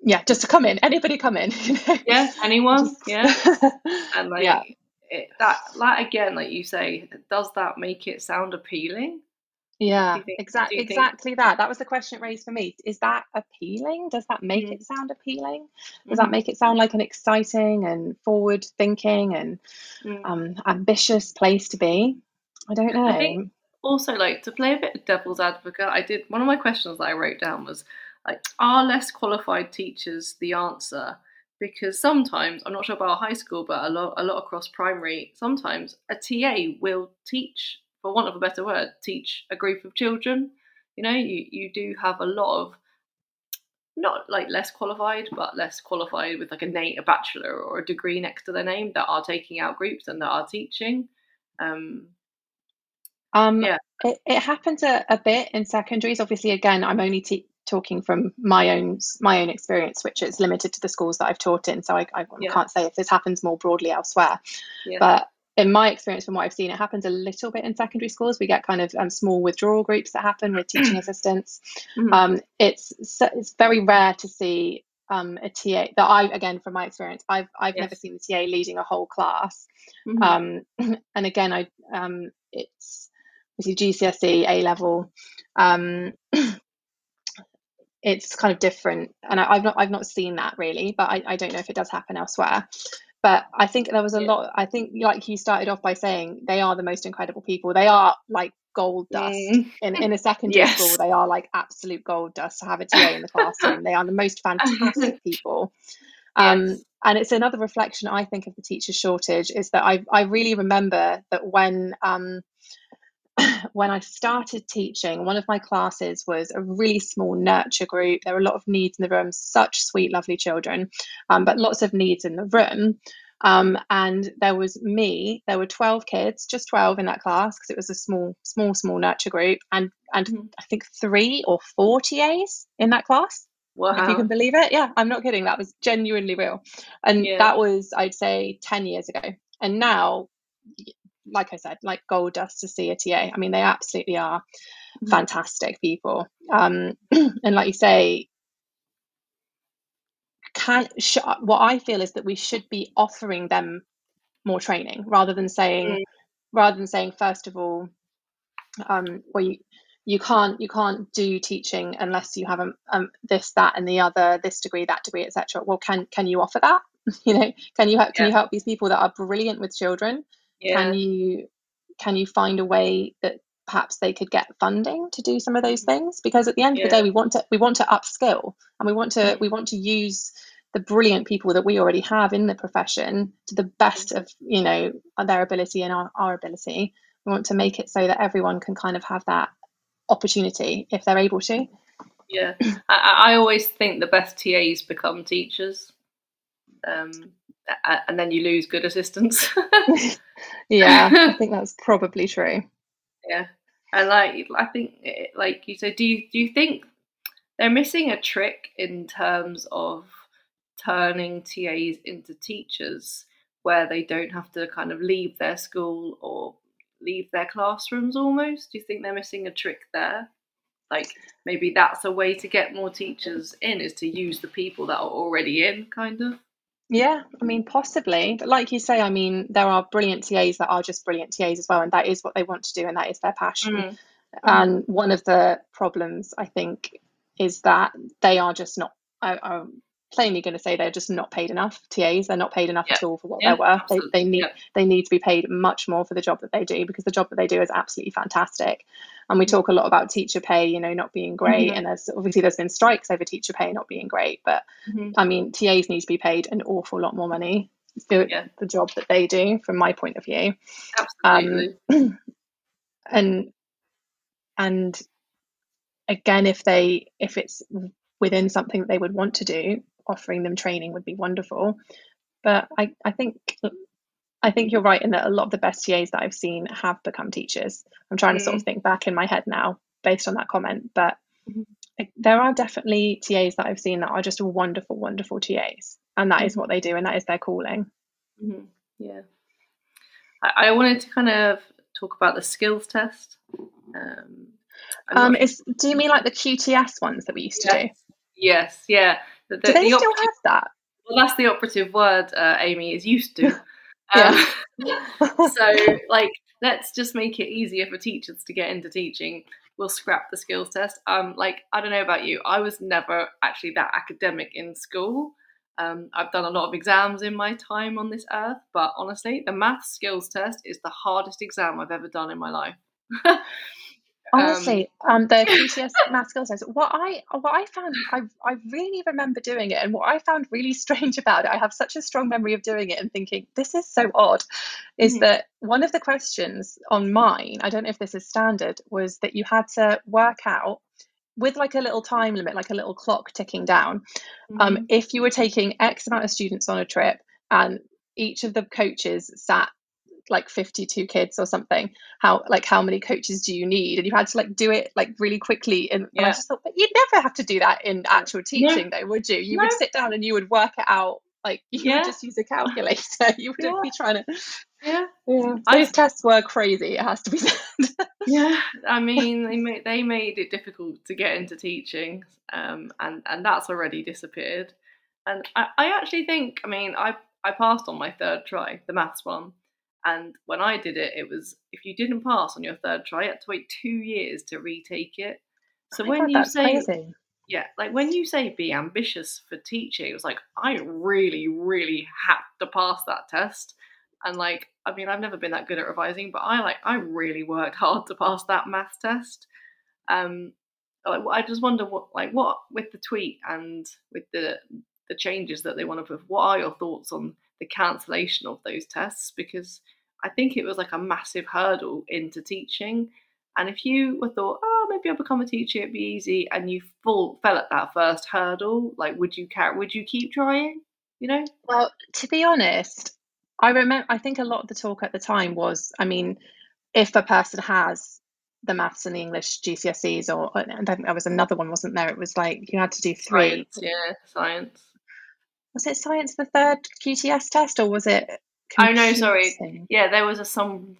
Yeah just to come in. Anybody come in. Yeah anyone? Yeah. And like yeah. It, that that again like you say does that make it sound appealing yeah, exactly, exactly that. That was the question it raised for me. Is that appealing? Does that make mm. it sound appealing? Does mm. that make it sound like an exciting and forward-thinking and mm. um, ambitious place to be? I don't know. I also, like to play a bit of devil's advocate, I did one of my questions that I wrote down was like, are less qualified teachers the answer? Because sometimes I'm not sure about high school, but a lot, a lot across primary, sometimes a TA will teach for want of a better word, teach a group of children. You know, you, you do have a lot of not like less qualified, but less qualified with like a name, a bachelor or a degree next to their name that are taking out groups and that are teaching. Um, um, yeah, it, it happens a, a bit in secondaries. Obviously, again, I'm only te- talking from my own my own experience, which is limited to the schools that I've taught in. So I, I yeah. can't say if this happens more broadly elsewhere. Yeah. But in my experience, from what I've seen, it happens a little bit in secondary schools. We get kind of um, small withdrawal groups that happen with teaching assistants. Mm-hmm. Um, it's it's very rare to see um, a TA that I again from my experience I've I've yes. never seen the TA leading a whole class. Mm-hmm. Um, and again, I um, it's obviously GCSE A level. Um, it's kind of different, and I, have not I've not seen that really, but I, I don't know if it does happen elsewhere. But I think there was a yeah. lot. I think like you started off by saying they are the most incredible people. They are like gold dust mm. in, in a secondary yes. school. They are like absolute gold dust to have a TA in the classroom. they are the most fantastic people. Um, yes. And it's another reflection I think of the teacher shortage is that I I really remember that when um, when I started teaching, one of my classes was a really small nurture group. There were a lot of needs in the room, such sweet, lovely children, um, but lots of needs in the room. Um, and there was me. There were twelve kids, just twelve in that class because it was a small, small, small nurture group, and and mm-hmm. I think three or four TAs in that class. Wow. If you can believe it, yeah, I'm not kidding. That was genuinely real, and yeah. that was I'd say ten years ago. And now like I said, like gold dust to see a TA. I mean, they absolutely are mm-hmm. fantastic people. Um, and like you say, can sh- what I feel is that we should be offering them more training rather than saying, mm. rather than saying first of all, um, well, you, you can't you can't do teaching unless you have a, um, um, this that and the other this degree that degree etc well can can you offer that you know can you help can yeah. you help these people that are brilliant with children yeah. can you can you find a way that perhaps they could get funding to do some of those mm-hmm. things because at the end yeah. of the day we want to we want to upskill and we want to mm-hmm. we want to use the brilliant people that we already have in the profession to the best mm-hmm. of you know their ability and our, our ability we want to make it so that everyone can kind of have that opportunity if they're able to yeah I, I always think the best tas become teachers um, and then you lose good assistants yeah, I think that's probably true. Yeah, and like I think, eh, like you said, do you do you think they're missing a trick in terms of turning TAs into teachers, where they don't have to kind of leave their school or leave their classrooms? Almost, do you think they're missing a trick there? Like maybe that's a way to get more teachers in is to use the people that are already in, kind of. Yeah, I mean, possibly. But like you say, I mean, there are brilliant TAs that are just brilliant TAs as well, and that is what they want to do, and that is their passion. Mm. And one of the problems, I think, is that they are just not. I, plainly going to say they're just not paid enough. TAs, they're not paid enough yeah. at all for what yeah, they're worth. They, they need yeah. they need to be paid much more for the job that they do because the job that they do is absolutely fantastic. And we talk a lot about teacher pay, you know, not being great. Mm-hmm. And there's obviously there's been strikes over teacher pay not being great. But mm-hmm. I mean, TAs need to be paid an awful lot more money for the job that they do, from my point of view. Absolutely. Um, and and again, if they if it's within something that they would want to do, offering them training would be wonderful. But I, I think I think you're right in that a lot of the best TAs that I've seen have become teachers. I'm trying mm. to sort of mm. think back in my head now based on that comment, but mm-hmm. there are definitely TAs that I've seen that are just wonderful, wonderful TAs, and that mm-hmm. is what they do, and that is their calling. Mm-hmm. Yeah, I-, I, wanted to kind of talk about the skills test. Um, um, is do you mean like the QTS ones that we used to do? Yes, yeah. The, do they the still operative, have that? Well, that's the operative word, uh, Amy, is used to. Um, so, like, let's just make it easier for teachers to get into teaching. We'll scrap the skills test. Um, like, I don't know about you, I was never actually that academic in school. Um, I've done a lot of exams in my time on this earth, but honestly, the math skills test is the hardest exam I've ever done in my life. Honestly, um, um, the QTS math skills test. What I what I found, I I really remember doing it, and what I found really strange about it, I have such a strong memory of doing it and thinking this is so odd, is mm-hmm. that one of the questions on mine, I don't know if this is standard, was that you had to work out with like a little time limit, like a little clock ticking down, um, mm-hmm. um, if you were taking X amount of students on a trip and each of the coaches sat like 52 kids or something how like how many coaches do you need and you had to like do it like really quickly and, yeah. and i just thought but you'd never have to do that in actual teaching though would you you no. would sit down and you would work it out like you yeah. would just use a calculator you wouldn't yeah. be trying to yeah yeah those I, tests were crazy it has to be said yeah i mean they made they made it difficult to get into teaching um and and that's already disappeared and I, I actually think i mean i I passed on my third try, the maths one. And when I did it, it was if you didn't pass on your third try, you had to wait two years to retake it. So oh when God, you say, crazy. yeah, like when you say be ambitious for teaching, it was like I really, really had to pass that test. And like, I mean, I've never been that good at revising, but I like I really worked hard to pass that math test. Um, like, I just wonder what, like, what with the tweet and with the the changes that they want to put. What are your thoughts on the cancellation of those tests? Because I think it was like a massive hurdle into teaching. And if you were thought, oh, maybe I'll become a teacher, it'd be easy, and you fall fell at that first hurdle, like, would you care? Would you keep trying? You know? Well, to be honest, I remember. I think a lot of the talk at the time was, I mean, if a person has the maths and the English GCSEs, or and I think there was another one, wasn't there? It was like you had to do three. Science, yeah, science. Was it science the third QTS test, or was it? Oh no, sorry. Yeah, there was a some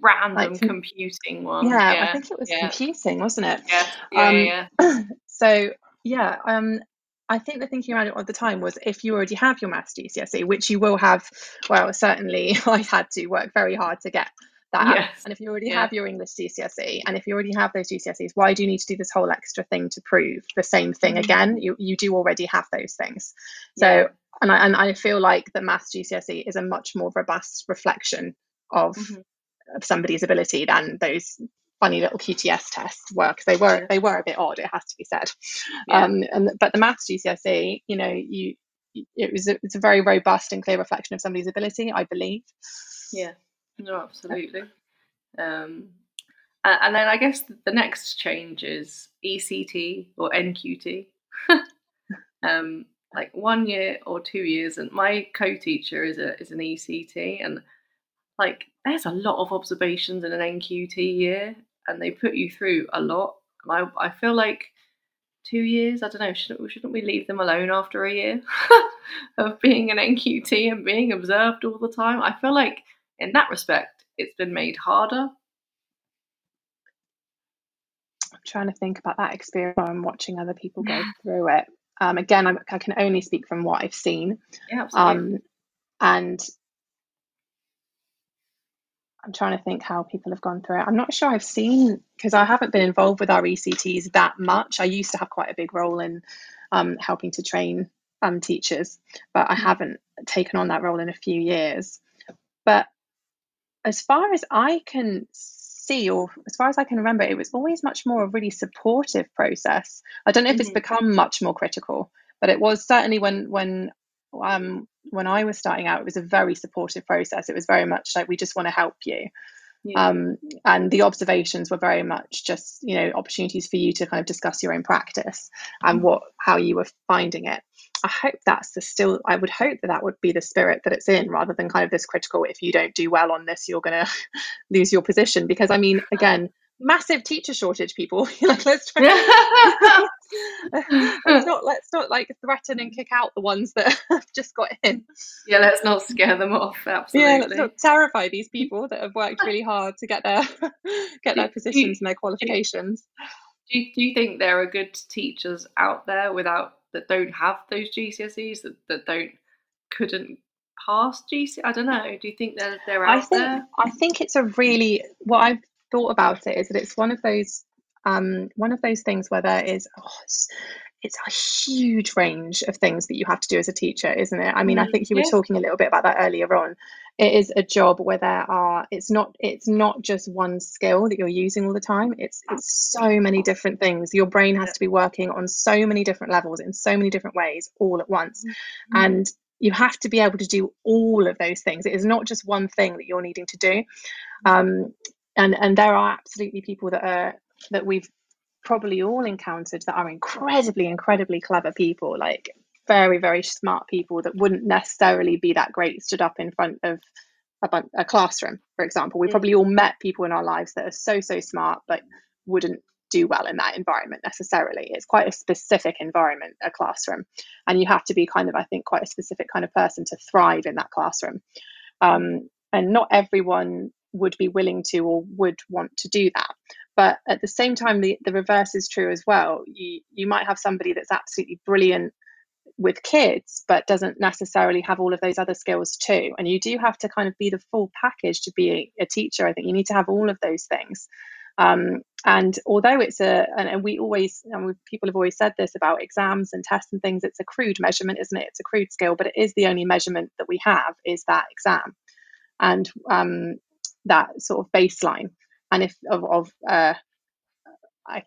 random like, computing one. Yeah, yeah, I think it was yeah. computing, wasn't it? Yeah, yeah, um, yeah. so yeah, um, I think the thinking around it at the time was if you already have your maths GCSE, which you will have, well, certainly I had to work very hard to get that. Yes. And if you already yeah. have your English GCSE, and if you already have those GCSEs, why do you need to do this whole extra thing to prove the same thing mm-hmm. again? You you do already have those things. So yeah. and I and I feel like the maths GCSE is a much more robust reflection of mm-hmm. of somebody's ability than those funny little QTS tests were because they were they were a bit odd. It has to be said. Yeah. Um, and but the maths GCSE, you know, you it was a, it's a very robust and clear reflection of somebody's ability, I believe. Yeah. No, absolutely. Um, and, then I guess the next change is ECT or NQT. um, like one year or two years, and my co-teacher is a is an ECT, and like there's a lot of observations in an NQT year, and they put you through a lot. And I I feel like two years. I don't know. Shouldn't shouldn't we leave them alone after a year of being an NQT and being observed all the time? I feel like in that respect, it's been made harder. I'm trying to think about that experience I'm watching other people go through it. Um, again, I'm, i can only speak from what I've seen. Yeah, absolutely. Um, and I'm trying to think how people have gone through it. I'm not sure I've seen because I haven't been involved with our ECTs that much. I used to have quite a big role in um, helping to train um, teachers, but I mm. haven't taken on that role in a few years. But as far as I can see, or as far as I can remember, it was always much more a really supportive process. I don't know if mm-hmm. it's become much more critical, but it was certainly when when um, when I was starting out, it was a very supportive process. It was very much like we just want to help you. Yeah. Um, and the observations were very much just you know opportunities for you to kind of discuss your own practice and mm-hmm. what how you were finding it. I hope that's the still. I would hope that that would be the spirit that it's in, rather than kind of this critical. If you don't do well on this, you're going to lose your position. Because I mean, again, massive teacher shortage people like let's try let's not let's not like threaten and kick out the ones that have just got in. Yeah let's not scare them off absolutely yeah let's not terrify these people that have worked really hard to get their get their positions and their qualifications. Do you, do you think there are good teachers out there without that don't have those GCSEs that, that don't couldn't pass GC I don't know do you think they're, they're out I think, there? I think it's a really what I've thought about it is that it's one of those um, one of those things where there is oh, it's, it's, a huge range of things that you have to do as a teacher, isn't it? I mean, I mm, think you were yeah. talking a little bit about that earlier on. It is a job where there are it's not it's not just one skill that you're using all the time. It's it's so many different things. Your brain has to be working on so many different levels in so many different ways all at once. Mm-hmm. And you have to be able to do all of those things. It is not just one thing that you're needing to do. Um, and and there are absolutely people that are that we've probably all encountered that are incredibly incredibly clever people like very very smart people that wouldn't necessarily be that great stood up in front of a, a classroom for example we mm. probably all met people in our lives that are so so smart but wouldn't do well in that environment necessarily it's quite a specific environment a classroom and you have to be kind of i think quite a specific kind of person to thrive in that classroom um, and not everyone would be willing to or would want to do that. But at the same time, the, the reverse is true as well. You you might have somebody that's absolutely brilliant with kids, but doesn't necessarily have all of those other skills too. And you do have to kind of be the full package to be a, a teacher. I think you need to have all of those things. Um, and although it's a, and, and we always, and we, people have always said this about exams and tests and things, it's a crude measurement, isn't it? It's a crude skill, but it is the only measurement that we have is that exam and um, that sort of baseline. And if of, of uh, I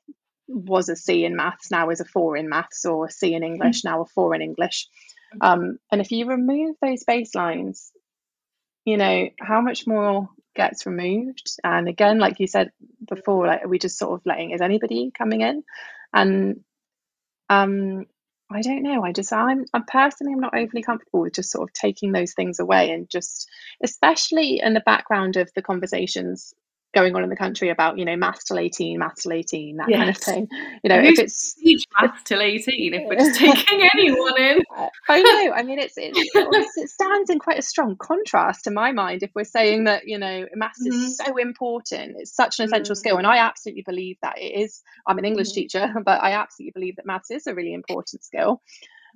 was a C in maths, now is a four in maths, or a C in English, now a four in English. Mm-hmm. Um, and if you remove those baselines, you know, how much more gets removed? And again, like you said before, like are we just sort of letting is anybody coming in? And um I don't know. I just I'm I'm personally I'm not overly comfortable with just sort of taking those things away and just especially in the background of the conversations going on in the country about you know maths till 18 maths till 18 that yes. kind of thing you know Who's if it's teach maths till 18 if we're just taking anyone in i know i mean it's, it's it stands in quite a strong contrast to my mind if we're saying that you know maths mm-hmm. is so important it's such an essential mm-hmm. skill and i absolutely believe that it is i'm an english mm-hmm. teacher but i absolutely believe that maths is a really important skill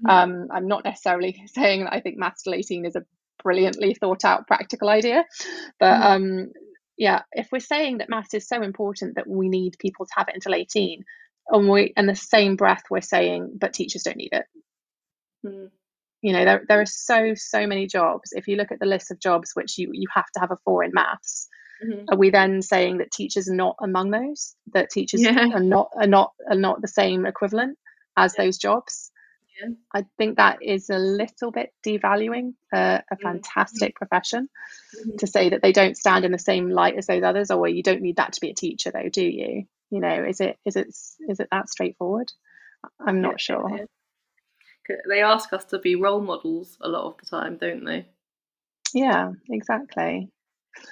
mm-hmm. um, i'm not necessarily saying that i think maths till 18 is a brilliantly thought out practical idea but mm-hmm. um, yeah, if we're saying that maths is so important that we need people to have it until 18, and we in the same breath we're saying, but teachers don't need it. Mm. You know, there there are so, so many jobs. If you look at the list of jobs which you, you have to have a four in maths, mm-hmm. are we then saying that teachers are not among those? That teachers yeah. are not are not are not the same equivalent as yeah. those jobs? Yeah. I think that is a little bit devaluing uh, a mm-hmm. fantastic mm-hmm. profession mm-hmm. to say that they don't stand in the same light as those others, or you don't need that to be a teacher, though, do you? You know, is it is it is it that straightforward? I'm not yeah, sure. They ask us to be role models a lot of the time, don't they? Yeah, exactly.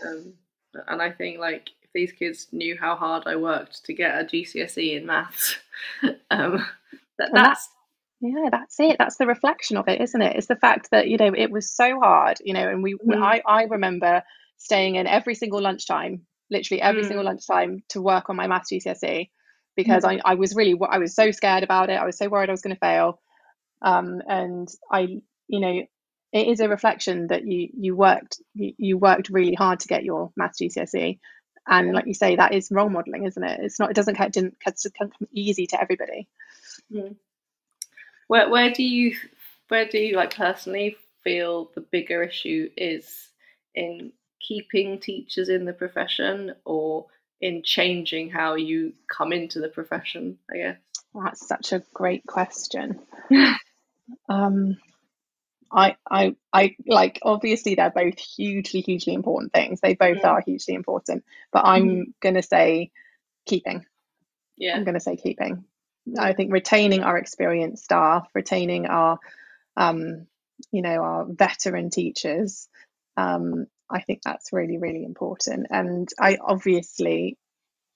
Um, and I think like if these kids knew how hard I worked to get a GCSE in maths, um, that, that's yeah, that's it. That's the reflection of it, isn't it? It's the fact that you know it was so hard, you know, and we mm. I I remember staying in every single lunchtime, literally every mm. single lunchtime, to work on my maths GCSE because mm. I I was really I was so scared about it. I was so worried I was going to fail, um, and I you know it is a reflection that you you worked you, you worked really hard to get your maths GCSE, and like you say, that is role modeling, isn't it? It's not it doesn't it didn't come easy to everybody. Mm. Where where do you where do you like personally feel the bigger issue is in keeping teachers in the profession or in changing how you come into the profession? I guess that's such a great question. um, I, I, I like obviously they're both hugely, hugely important things. They both yeah. are hugely important, but I'm mm-hmm. gonna say keeping. Yeah, I'm gonna say keeping I think retaining our experienced staff, retaining our, um, you know, our veteran teachers, um, I think that's really, really important. And I obviously,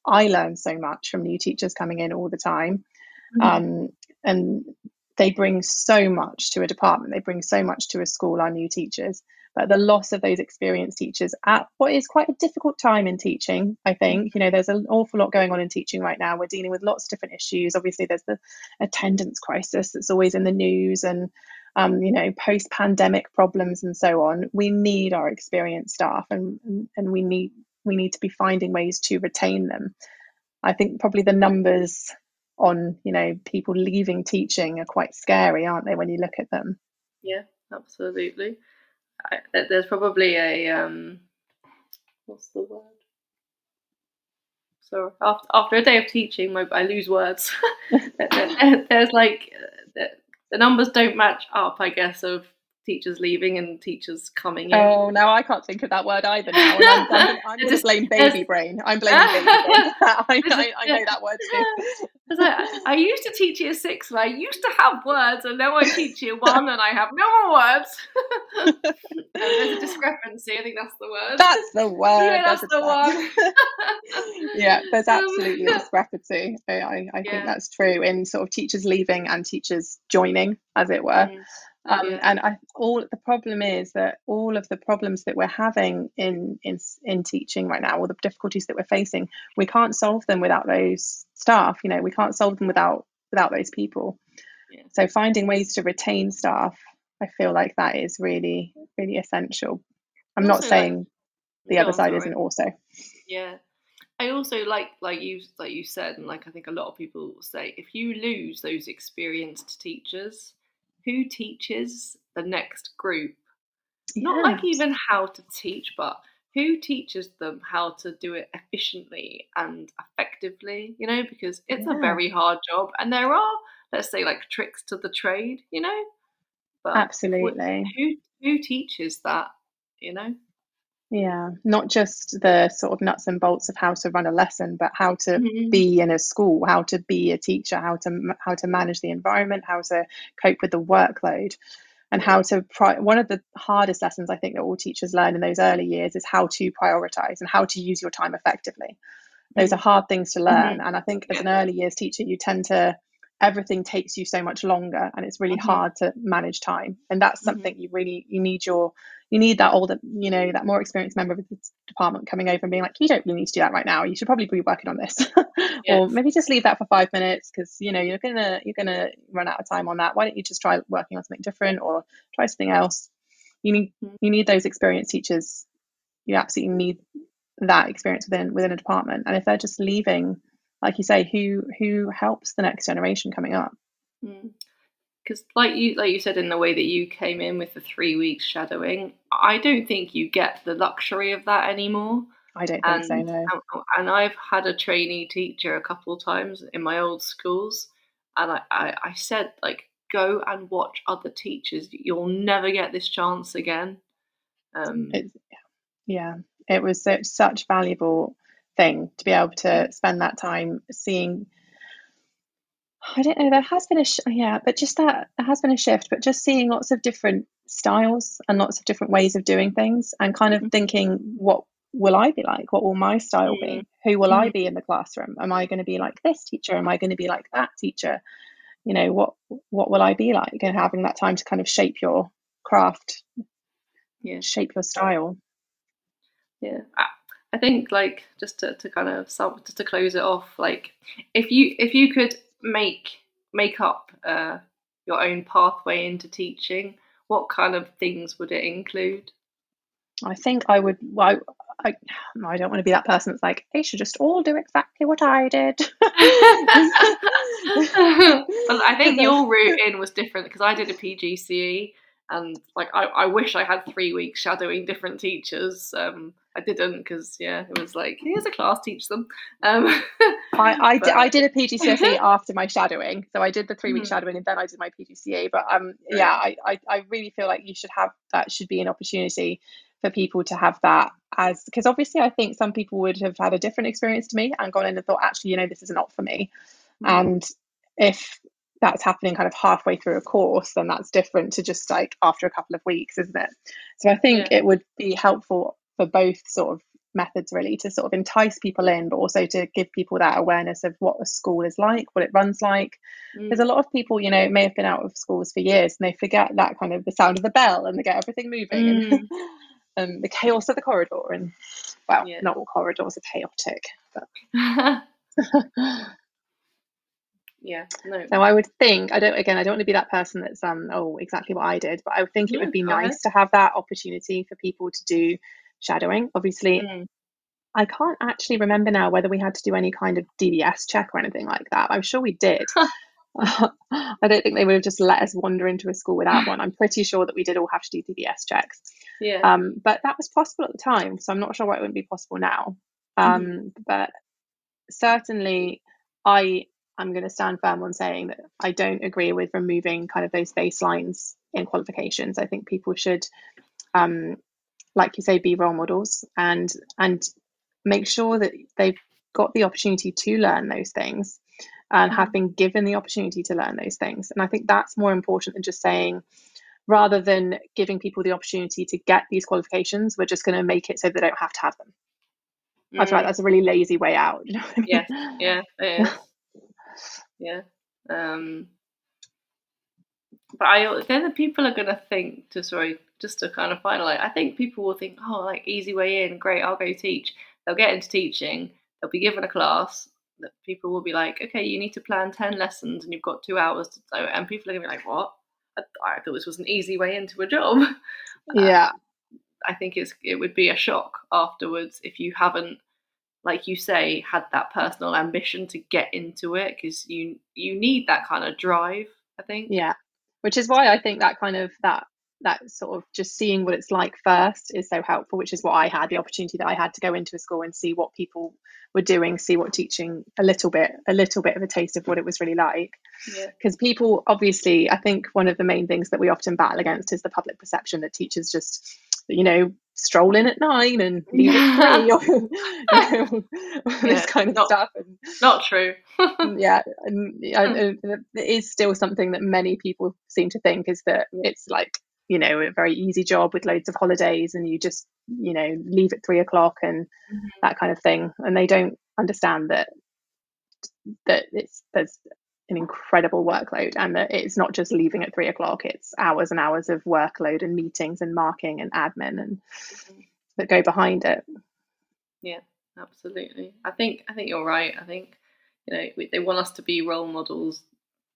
I learn so much from new teachers coming in all the time, mm-hmm. um, and they bring so much to a department. They bring so much to a school. Our new teachers, but the loss of those experienced teachers at what is quite a difficult time in teaching i think. You know there's an awful lot going on in teaching right now. We're dealing with lots of different issues. Obviously there's the attendance crisis that's always in the news and um, you know post pandemic problems and so on. We need our experienced staff and and we need we need to be finding ways to retain them. I think probably the numbers on you know people leaving teaching are quite scary aren't they when you look at them? Yeah absolutely I, there's probably a um, what's the word? So after after a day of teaching, my, I lose words. there's like the, the numbers don't match up, I guess, of teachers leaving and teachers coming in. Oh, now I can't think of that word either. Now I'm, I'm, I'm going to blame baby brain. I'm blaming baby brain. I, I, I, know that word too. I, I used to teach year six and I used to have words, and now I teach year one and I have no more words. there's a discrepancy. I think that's the word. That's the word. Yeah, that's, that's the one. yeah, there's um, absolutely a discrepancy. I, I, I yeah. think that's true in sort of teachers leaving and teachers joining, as it were. Mm. Um. And I, all the problem is that all of the problems that we're having in, in in teaching right now, all the difficulties that we're facing, we can't solve them without those staff. You know, we can't solve them without without those people. Yeah. So finding ways to retain staff, I feel like that is really really essential. I'm not saying like, the other side isn't also. Yeah, I also like like you like you said, and like I think a lot of people say, if you lose those experienced teachers, who teaches the next group? Not like even how to teach, but who teaches them how to do it efficiently and effectively, you know, because it's Yeah. a very hard job and there are, let's say, like tricks to the trade, you know? But Absolutely. who who teaches that, you know? Yeah. Not just the sort of nuts and bolts of how to run a lesson, but how to Mhm. be in a school, how to be a teacher, how to how to manage the environment, how to cope with the workload, and how to pri- one of the hardest lessons I think that all teachers learn in those early years is how to prioritize and how to use your time effectively. Those are hard things to learn, and I think as an early years teacher, you tend to everything takes you so much longer and it's really Mhm. hard to manage time. And that's Mhm. something you really you need your you need that older you know that more experienced member of the department coming over and being like you don't really need to do that right now. You should probably be working on this. Or maybe just leave that for five minutes because you know you're gonna you're gonna run out of time on that. Why don't you just try working on something different or try something else? You need Mhm. you need those experienced teachers. You absolutely need that experience within within a department. And if they're just leaving like you say who who helps the next generation coming up Because, like you, like you said, in the way that you came in with the three weeks shadowing, I don't think you get the luxury of that anymore. i don't think And so no and, and I've had a trainee teacher a couple of times in my old schools, and I, I, I said like, go and watch other teachers. You'll never get this chance again. Um, it's yeah it was such valuable thing to be able to spend that time seeing. I don't know there has been a sh- yeah but just that there has been a shift but just seeing lots of different styles and lots of different ways of doing things and kind of Mhm. thinking what will i be like? What will my style be? Who will i Mhm. be in the classroom? Am i going to be like this teacher? Am i going to be like that teacher? You know what what will i be like? And having that time to kind of shape your craft yeah. shape your style. Yeah, I, think like just to, to kind of sum, just to close it off, like if you if you could make make up uh, your own pathway into teaching, what kind of things would it include? I think I would. Well, I, I, I don't want to be that person that's like, they should just all do exactly what I did. well, I think your route in was different because I did a PGCE and like I, I wish I had three weeks shadowing different teachers. Um, I didn't because yeah, it was like here's a class, teach them. Um, I, I, but- di- did a PGCSE after my shadowing, so I did the three week Mhm. shadowing and then I did my PGCE. But um, yeah, I, I, I really feel like you should have that should be an opportunity for people to have that as because obviously I think some people would have had a different experience to me and gone in and thought actually you know this is not for me, and if that's happening kind of halfway through a course, then that's different to just like after a couple of weeks, isn't it? So I think Yeah. it would be helpful for both sort of methods really to sort of entice people in, but also to give people that awareness of what a school is like, what it runs like. Because a lot of people, you know, may have been out of schools for years and they forget that kind of the sound of the bell and they get everything moving and, and the chaos of the corridor. And well, Yeah. not all corridors are chaotic, but yeah, no. So I would think I don't again I don't want to be that person that's um oh exactly what I did, but I would think it No, would be nice to have that opportunity for people to do shadowing. Obviously, Mm. I can't actually remember now whether we had to do any kind of DBS check or anything like that. I'm sure we did. I don't think they would have just let us wander into a school without one. I'm pretty sure that we did all have to do DBS checks. Yeah. Um, but that was possible at the time, so I'm not sure why it wouldn't be possible now. Um, But certainly, I am going to stand firm on saying that I don't agree with removing kind of those baselines in qualifications. I think people should, um, like you say, be role models and and make sure that they've got the opportunity to learn those things and have been given the opportunity to learn those things. And I think that's more important than just saying, rather than giving people the opportunity to get these qualifications, we're just going to make it so they don't have to have them. I feel like Mm. that's a really lazy way out. You know I mean? Yeah, it is. yeah. Um, but I then the people are gonna think to sorry, just to kind of finalize. I think people will think, oh, like easy way in, great, I'll go teach. They'll get into teaching. They'll be given a class. That people will be like, okay, you need to plan ten lessons, and you've got two hours to do. And people are gonna be like, what? I, I thought this was an easy way into a job. Uh, yeah. I think it's it would be a shock afterwards if you haven't like you say, had that personal ambition to get into it because you you need that kind of drive. I think. Yeah, which is why I think that kind of that that sort of just seeing what it's like first is so helpful which is what i had the opportunity that i had to go into a school and see what people were doing see what teaching a little bit a little bit of a taste of what it was really like because yeah. people obviously i think one of the main things that we often battle against is the public perception that teachers just you know stroll in at nine and leave yeah. at three or you know, yeah. this kind of not, stuff and not true yeah and, and, and it is still something that many people seem to think is that it's like you know a very easy job with loads of holidays and you just you know leave at three o'clock and mm-hmm. that kind of thing and they don't understand that that it's there's an incredible workload and that it's not just leaving at three o'clock it's hours and hours of workload and meetings and marking and admin and mm-hmm. that go behind it. Yeah absolutely. I think i think you're right. I think you know they want us to be role models.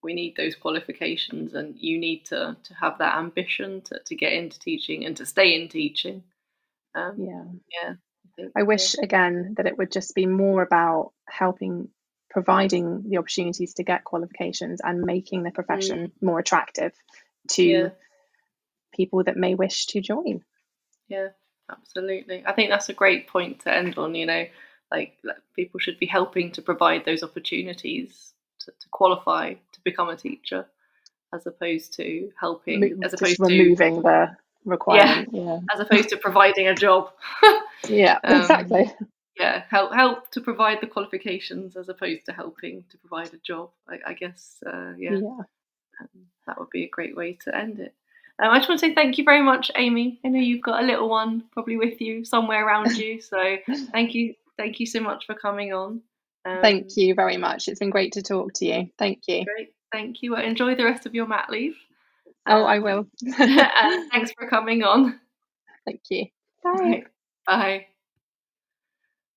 We need those qualifications and you need to to have that ambition to, to get into teaching and to stay in teaching. Um, yeah. yeah I, think, I wish again that it would just be more about helping providing the opportunities to get qualifications and making the profession mm. more attractive to yeah. people that may wish to join. Yeah absolutely. I think that's a great point to end on you know like people should be helping to provide those opportunities to, to qualify to become a teacher as opposed to helping as opposed to removing the requirement yeah, yeah, as opposed to providing a job. Yeah um, exactly yeah help help to provide the qualifications as opposed to helping to provide a job i, I guess uh, yeah, yeah. Um, that would be a great way to end it um, I just want to say thank you very much, Amy. I know you've got a little one probably with you somewhere around you, so thank you, thank you so much for coming on. Um, Thank you very much. It's been great to talk to you. Thank you. Great. Thank you. Well, enjoy the rest of your mat leave. Oh, I will. thanks for coming on. Thank you. Bye. Bye.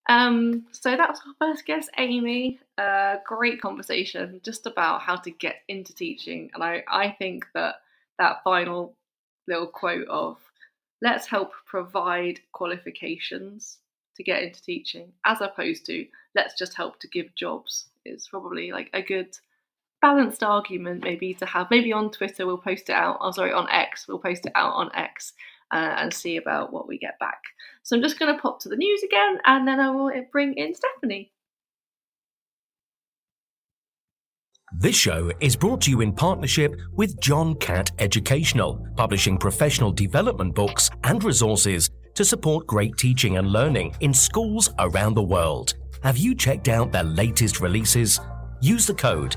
Um, so that was our first guest, Amy. Uh, great conversation just about how to get into teaching. And I, I think that that final little quote of let's help provide qualifications to get into teaching as opposed to let's just help to give jobs is probably like a good balanced argument maybe to have maybe on twitter we'll post it out oh sorry on x we'll post it out on x uh, and see about what we get back so i'm just going to pop to the news again and then i will bring in stephanie This show is brought to you in partnership with John Catt Educational, publishing professional development books and resources to support great teaching and learning in schools around the world. Have you checked out their latest releases? Use the code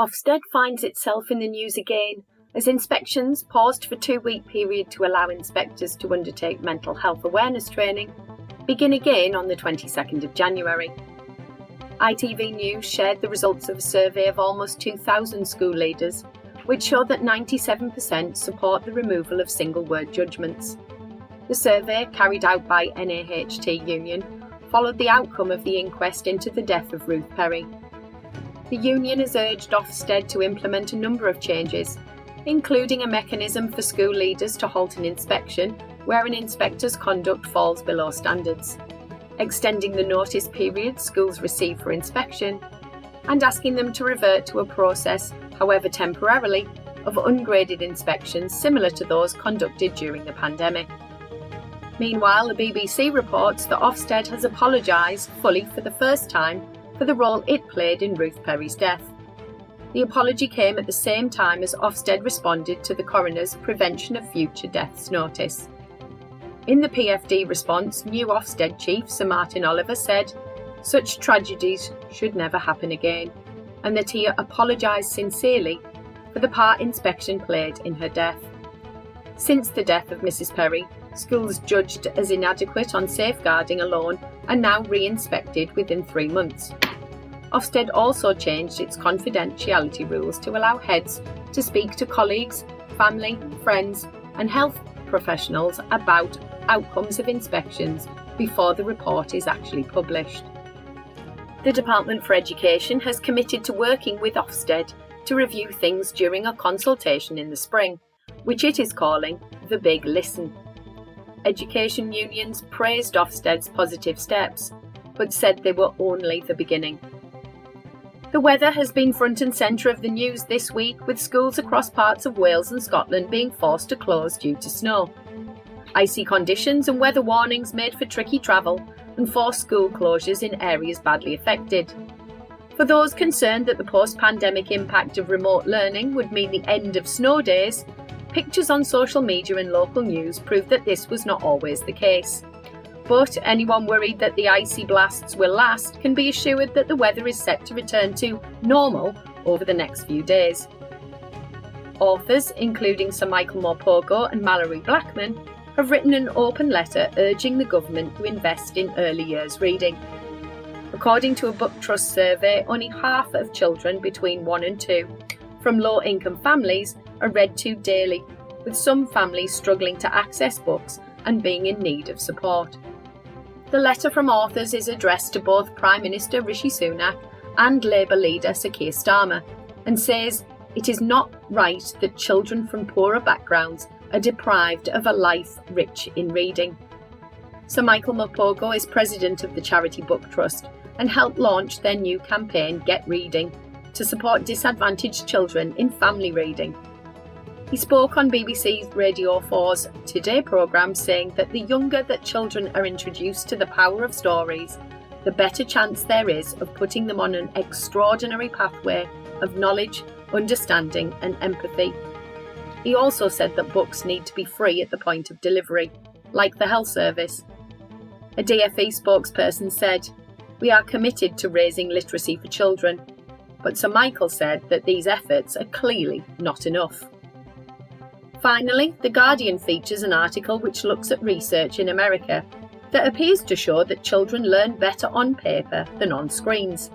Ofsted finds itself in the news again as inspections paused for two-week period to allow inspectors to undertake mental health awareness training begin again on the 22nd of January. ITV News shared the results of a survey of almost 2,000 school leaders, which showed that 97% support the removal of single word judgments. The survey, carried out by NAHT Union, followed the outcome of the inquest into the death of Ruth Perry, the union has urged Ofsted to implement a number of changes, including a mechanism for school leaders to halt an inspection where an inspector's conduct falls below standards, extending the notice period schools receive for inspection, and asking them to revert to a process, however temporarily, of ungraded inspections similar to those conducted during the pandemic. Meanwhile, the BBC reports that Ofsted has apologised fully for the first time for the role it played in Ruth Perry's death. The apology came at the same time as Ofsted responded to the coroner's Prevention of Future Deaths notice. In the PFD response, new Ofsted chief Sir Martyn Oliver said, Such tragedies should never happen again, and that he apologised sincerely for the part inspection played in her death. Since the death of Mrs. Perry, schools judged as inadequate on safeguarding alone are now re inspected within three months. Ofsted also changed its confidentiality rules to allow heads to speak to colleagues, family, friends, and health professionals about outcomes of inspections before the report is actually published. The Department for Education has committed to working with Ofsted to review things during a consultation in the spring, which it is calling the Big Listen. Education unions praised Ofsted's positive steps, but said they were only the beginning. The weather has been front and centre of the news this week, with schools across parts of Wales and Scotland being forced to close due to snow. Icy conditions and weather warnings made for tricky travel and forced school closures in areas badly affected. For those concerned that the post pandemic impact of remote learning would mean the end of snow days, pictures on social media and local news prove that this was not always the case. But anyone worried that the icy blasts will last can be assured that the weather is set to return to normal over the next few days. Authors, including Sir Michael Morpurgo and Malorie Blackman, have written an open letter urging the government to invest in early years reading. According to a Book Trust survey, only half of children between 1 and 2 from low income families are read to daily, with some families struggling to access books and being in need of support. The letter from authors is addressed to both Prime Minister Rishi Sunak and Labour leader Sir Keir Starmer and says it is not right that children from poorer backgrounds are deprived of a life rich in reading. Sir Michael Morpurgo is president of the Charity Book Trust and helped launch their new campaign Get Reading to support disadvantaged children in family reading he spoke on BBC's Radio 4's Today programme saying that the younger that children are introduced to the power of stories, the better chance there is of putting them on an extraordinary pathway of knowledge, understanding, and empathy. He also said that books need to be free at the point of delivery, like the health service. A DFE spokesperson said, We are committed to raising literacy for children, but Sir Michael said that these efforts are clearly not enough. Finally, The Guardian features an article which looks at research in America that appears to show that children learn better on paper than on screens.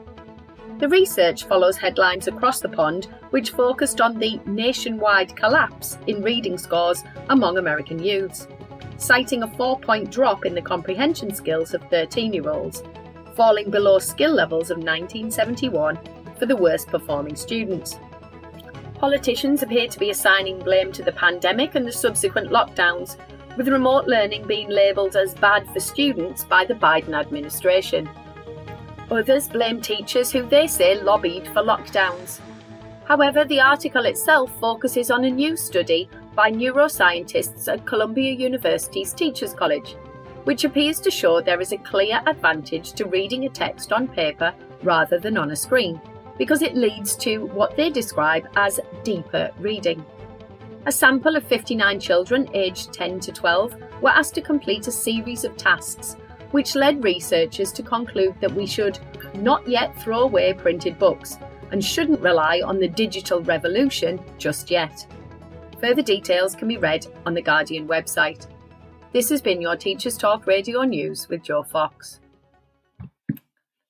The research follows headlines across the pond which focused on the nationwide collapse in reading scores among American youths, citing a four point drop in the comprehension skills of 13 year olds, falling below skill levels of 1971 for the worst performing students. Politicians appear to be assigning blame to the pandemic and the subsequent lockdowns, with remote learning being labelled as bad for students by the Biden administration. Others blame teachers who they say lobbied for lockdowns. However, the article itself focuses on a new study by neuroscientists at Columbia University's Teachers College, which appears to show there is a clear advantage to reading a text on paper rather than on a screen because it leads to what they describe as deeper reading. A sample of 59 children aged 10 to 12 were asked to complete a series of tasks, which led researchers to conclude that we should not yet throw away printed books and shouldn't rely on the digital revolution just yet. Further details can be read on the Guardian website. This has been your Teachers Talk Radio News with Joe Fox.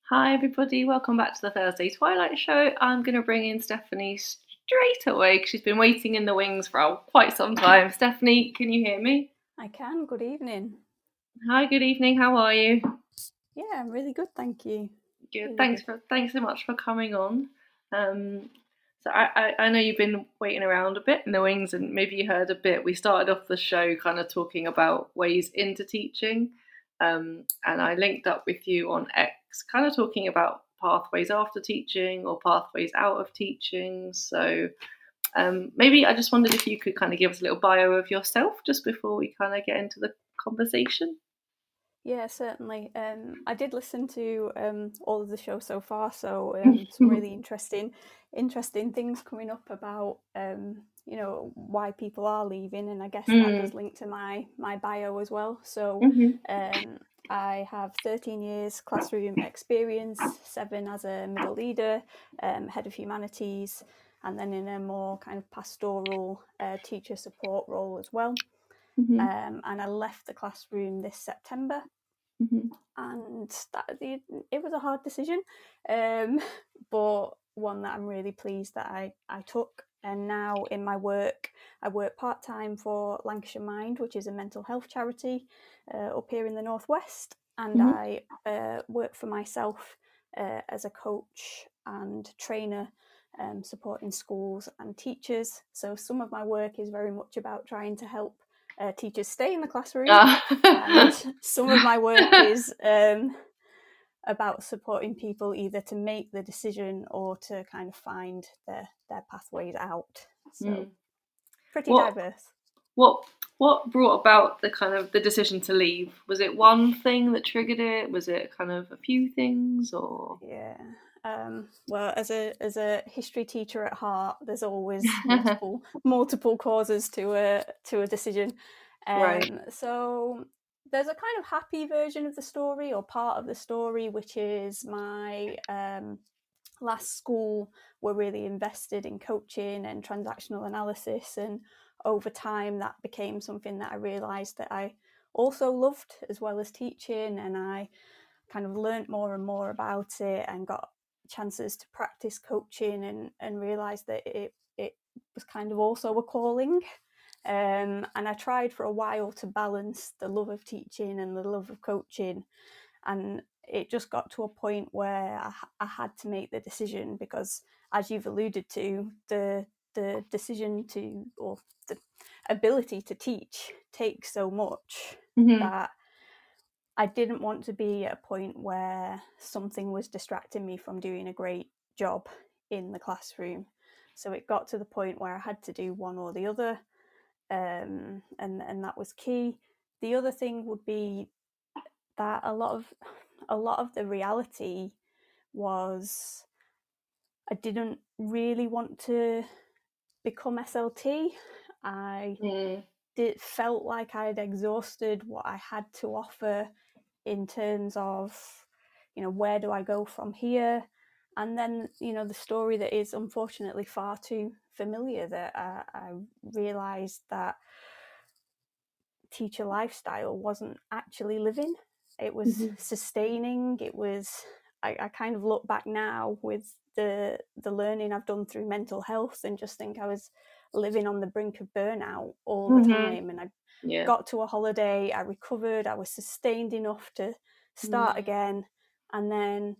Hi, everybody. Welcome back to the Thursday Twilight Show. I'm going to bring in Stephanie straight away because she's been waiting in the wings for quite some time. Stephanie, can you hear me? I can. Good evening. Hi, good evening. How are you? Yeah, I'm really good. Thank you. Good. Really thanks good. for thanks so much for coming on. Um, so I, I, I know you've been waiting around a bit in the wings, and maybe you heard a bit. We started off the show kind of talking about ways into teaching um, and I linked up with you on X, kind of talking about pathways after teaching or pathways out of teaching. So um, maybe I just wondered if you could kind of give us a little bio of yourself just before we kind of get into the conversation. Yeah, certainly. Um, I did listen to um, all of the show so far, so um, some really interesting, interesting things coming up about um, you know why people are leaving, and I guess mm. that does link to my my bio as well. So mm-hmm. Um, I have 13 years classroom experience, seven as a middle leader, um, head of humanities, and then in a more kind of pastoral uh, teacher support role as well. Mm-hmm. Um, and I left the classroom this September. Mm-hmm. And that it, it, was a hard decision, um, but one that I'm really pleased that I, I took. And now in my work, I work part time for Lancashire Mind, which is a mental health charity uh, up here in the northwest. And mm-hmm. I uh, work for myself uh, as a coach and trainer um, supporting schools and teachers. So some of my work is very much about trying to help uh, teachers stay in the classroom, and some of my work is um, about supporting people either to make the decision or to kind of find their their pathways out. So mm. pretty what, diverse. What what brought about the kind of the decision to leave? Was it one thing that triggered it? Was it kind of a few things or Yeah. Um, well, as a as a history teacher at heart, there's always multiple multiple causes to a to a decision. Um, right. So there's a kind of happy version of the story or part of the story, which is my um, last school were really invested in coaching and transactional analysis, and over time that became something that I realised that I also loved as well as teaching, and I kind of learnt more and more about it and got chances to practice coaching and and realize that it it was kind of also a calling um, and I tried for a while to balance the love of teaching and the love of coaching and it just got to a point where I, I had to make the decision because as you've alluded to the the decision to or the ability to teach takes so much mm-hmm. that I didn't want to be at a point where something was distracting me from doing a great job in the classroom. So it got to the point where I had to do one or the other, um, and and that was key. The other thing would be that a lot of a lot of the reality was I didn't really want to become SLT. I mm. did felt like I had exhausted what I had to offer in terms of you know where do I go from here and then you know the story that is unfortunately far too familiar that I, I realized that teacher lifestyle wasn't actually living it was mm-hmm. sustaining it was I, I, kind of look back now with the the learning I've done through mental health and just think I was living on the brink of burnout all the mm-hmm. time and I yeah. got to a holiday, I recovered, I was sustained enough to start mm. again, and then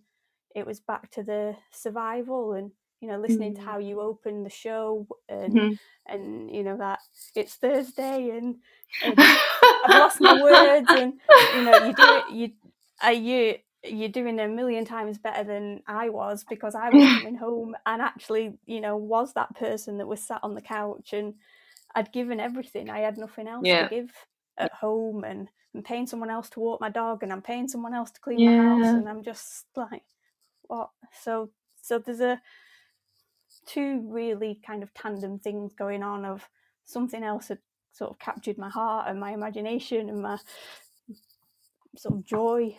it was back to the survival and you know listening mm. to how you open the show and mm-hmm. and you know that it's Thursday and, and I've lost my words and you know you do it you are you you're doing a million times better than I was because I was coming home and actually, you know, was that person that was sat on the couch and I'd given everything. I had nothing else yeah. to give at home, and I'm paying someone else to walk my dog, and I'm paying someone else to clean yeah. my house, and I'm just like, what? So, so there's a two really kind of tandem things going on of something else had sort of captured my heart and my imagination and my sort of joy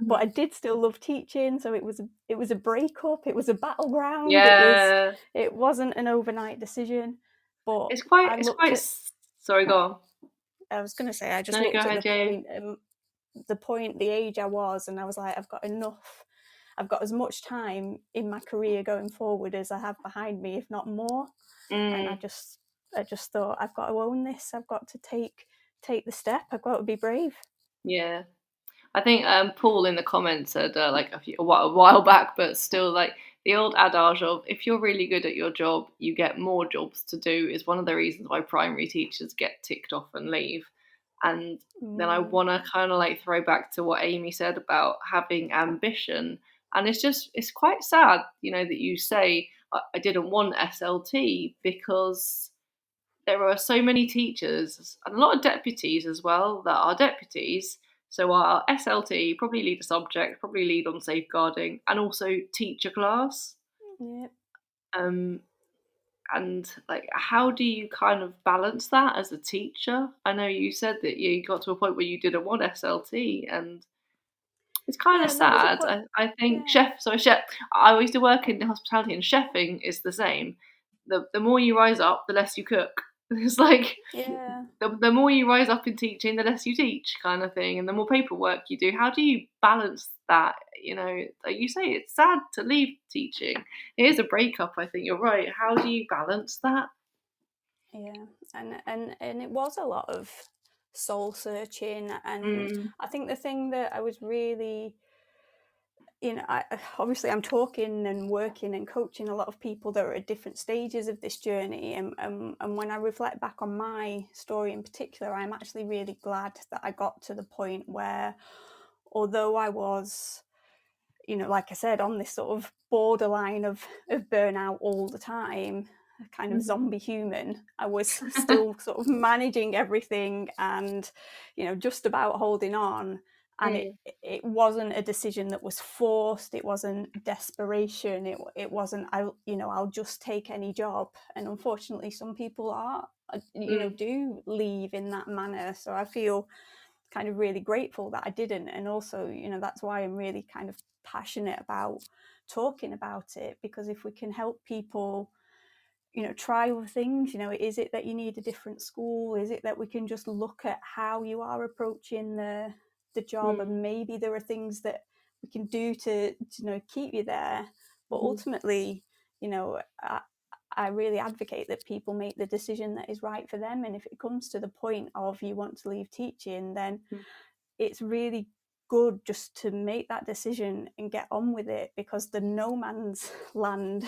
but I did still love teaching. So it was a, it was a breakup. It was a battleground. Yeah. It, was, it wasn't an overnight decision. But it's quite. I it's quite. At, sorry, go on. I was going to say I just no, looked at ahead, the point, um, the point, the age I was, and I was like, I've got enough. I've got as much time in my career going forward as I have behind me, if not more. Mm. And I mm. just, I just thought I've got to own this. I've got to take take the step. I've got to be brave. Yeah, I think um, Paul in the comments said uh, like a, few, a while back, but still like the old adage of if you're really good at your job, you get more jobs to do is one of the reasons why primary teachers get ticked off and leave. And mm. then I mm. want to kind of like throw back to what Amy said about having ambition. And it's just, it's quite sad, you know, that you say, I didn't want SLT because there are so many teachers and a lot of deputies as well that are deputies. So our SLT probably lead a subject, probably lead on safeguarding, and also teach a class. Yep. Um, and like, how do you kind of balance that as a teacher? I know you said that you got to a point where you didn't want SLT, and it's kind yeah, of sad. I, I, think yeah. chef. So chef. I used to work in hospitality, and chefing is the same. The the more you rise up, the less you cook. It's like yeah. the, the more you rise up in teaching, the less you teach, kind of thing, and the more paperwork you do. How do you balance that? You know, like you say, it's sad to leave teaching. It is a breakup. I think you're right. How do you balance that? Yeah, and and and it was a lot of soul searching, and mm. I think the thing that I was really you know, I, obviously I'm talking and working and coaching a lot of people that are at different stages of this journey. And, and, and when I reflect back on my story in particular, I'm actually really glad that I got to the point where, although I was, you know, like I said, on this sort of borderline of, of burnout all the time, kind of mm-hmm. zombie human, I was still sort of managing everything and, you know, just about holding on and mm. it it wasn't a decision that was forced it wasn't desperation it it wasn't i you know i'll just take any job and unfortunately some people are uh, you mm. know do leave in that manner so i feel kind of really grateful that i didn't and also you know that's why i'm really kind of passionate about talking about it because if we can help people you know try other things you know is it that you need a different school is it that we can just look at how you are approaching the the job mm. and maybe there are things that we can do to, to you know keep you there but mm. ultimately you know I, I really advocate that people make the decision that is right for them and if it comes to the point of you want to leave teaching then mm. it's really good just to make that decision and get on with it because the no man's land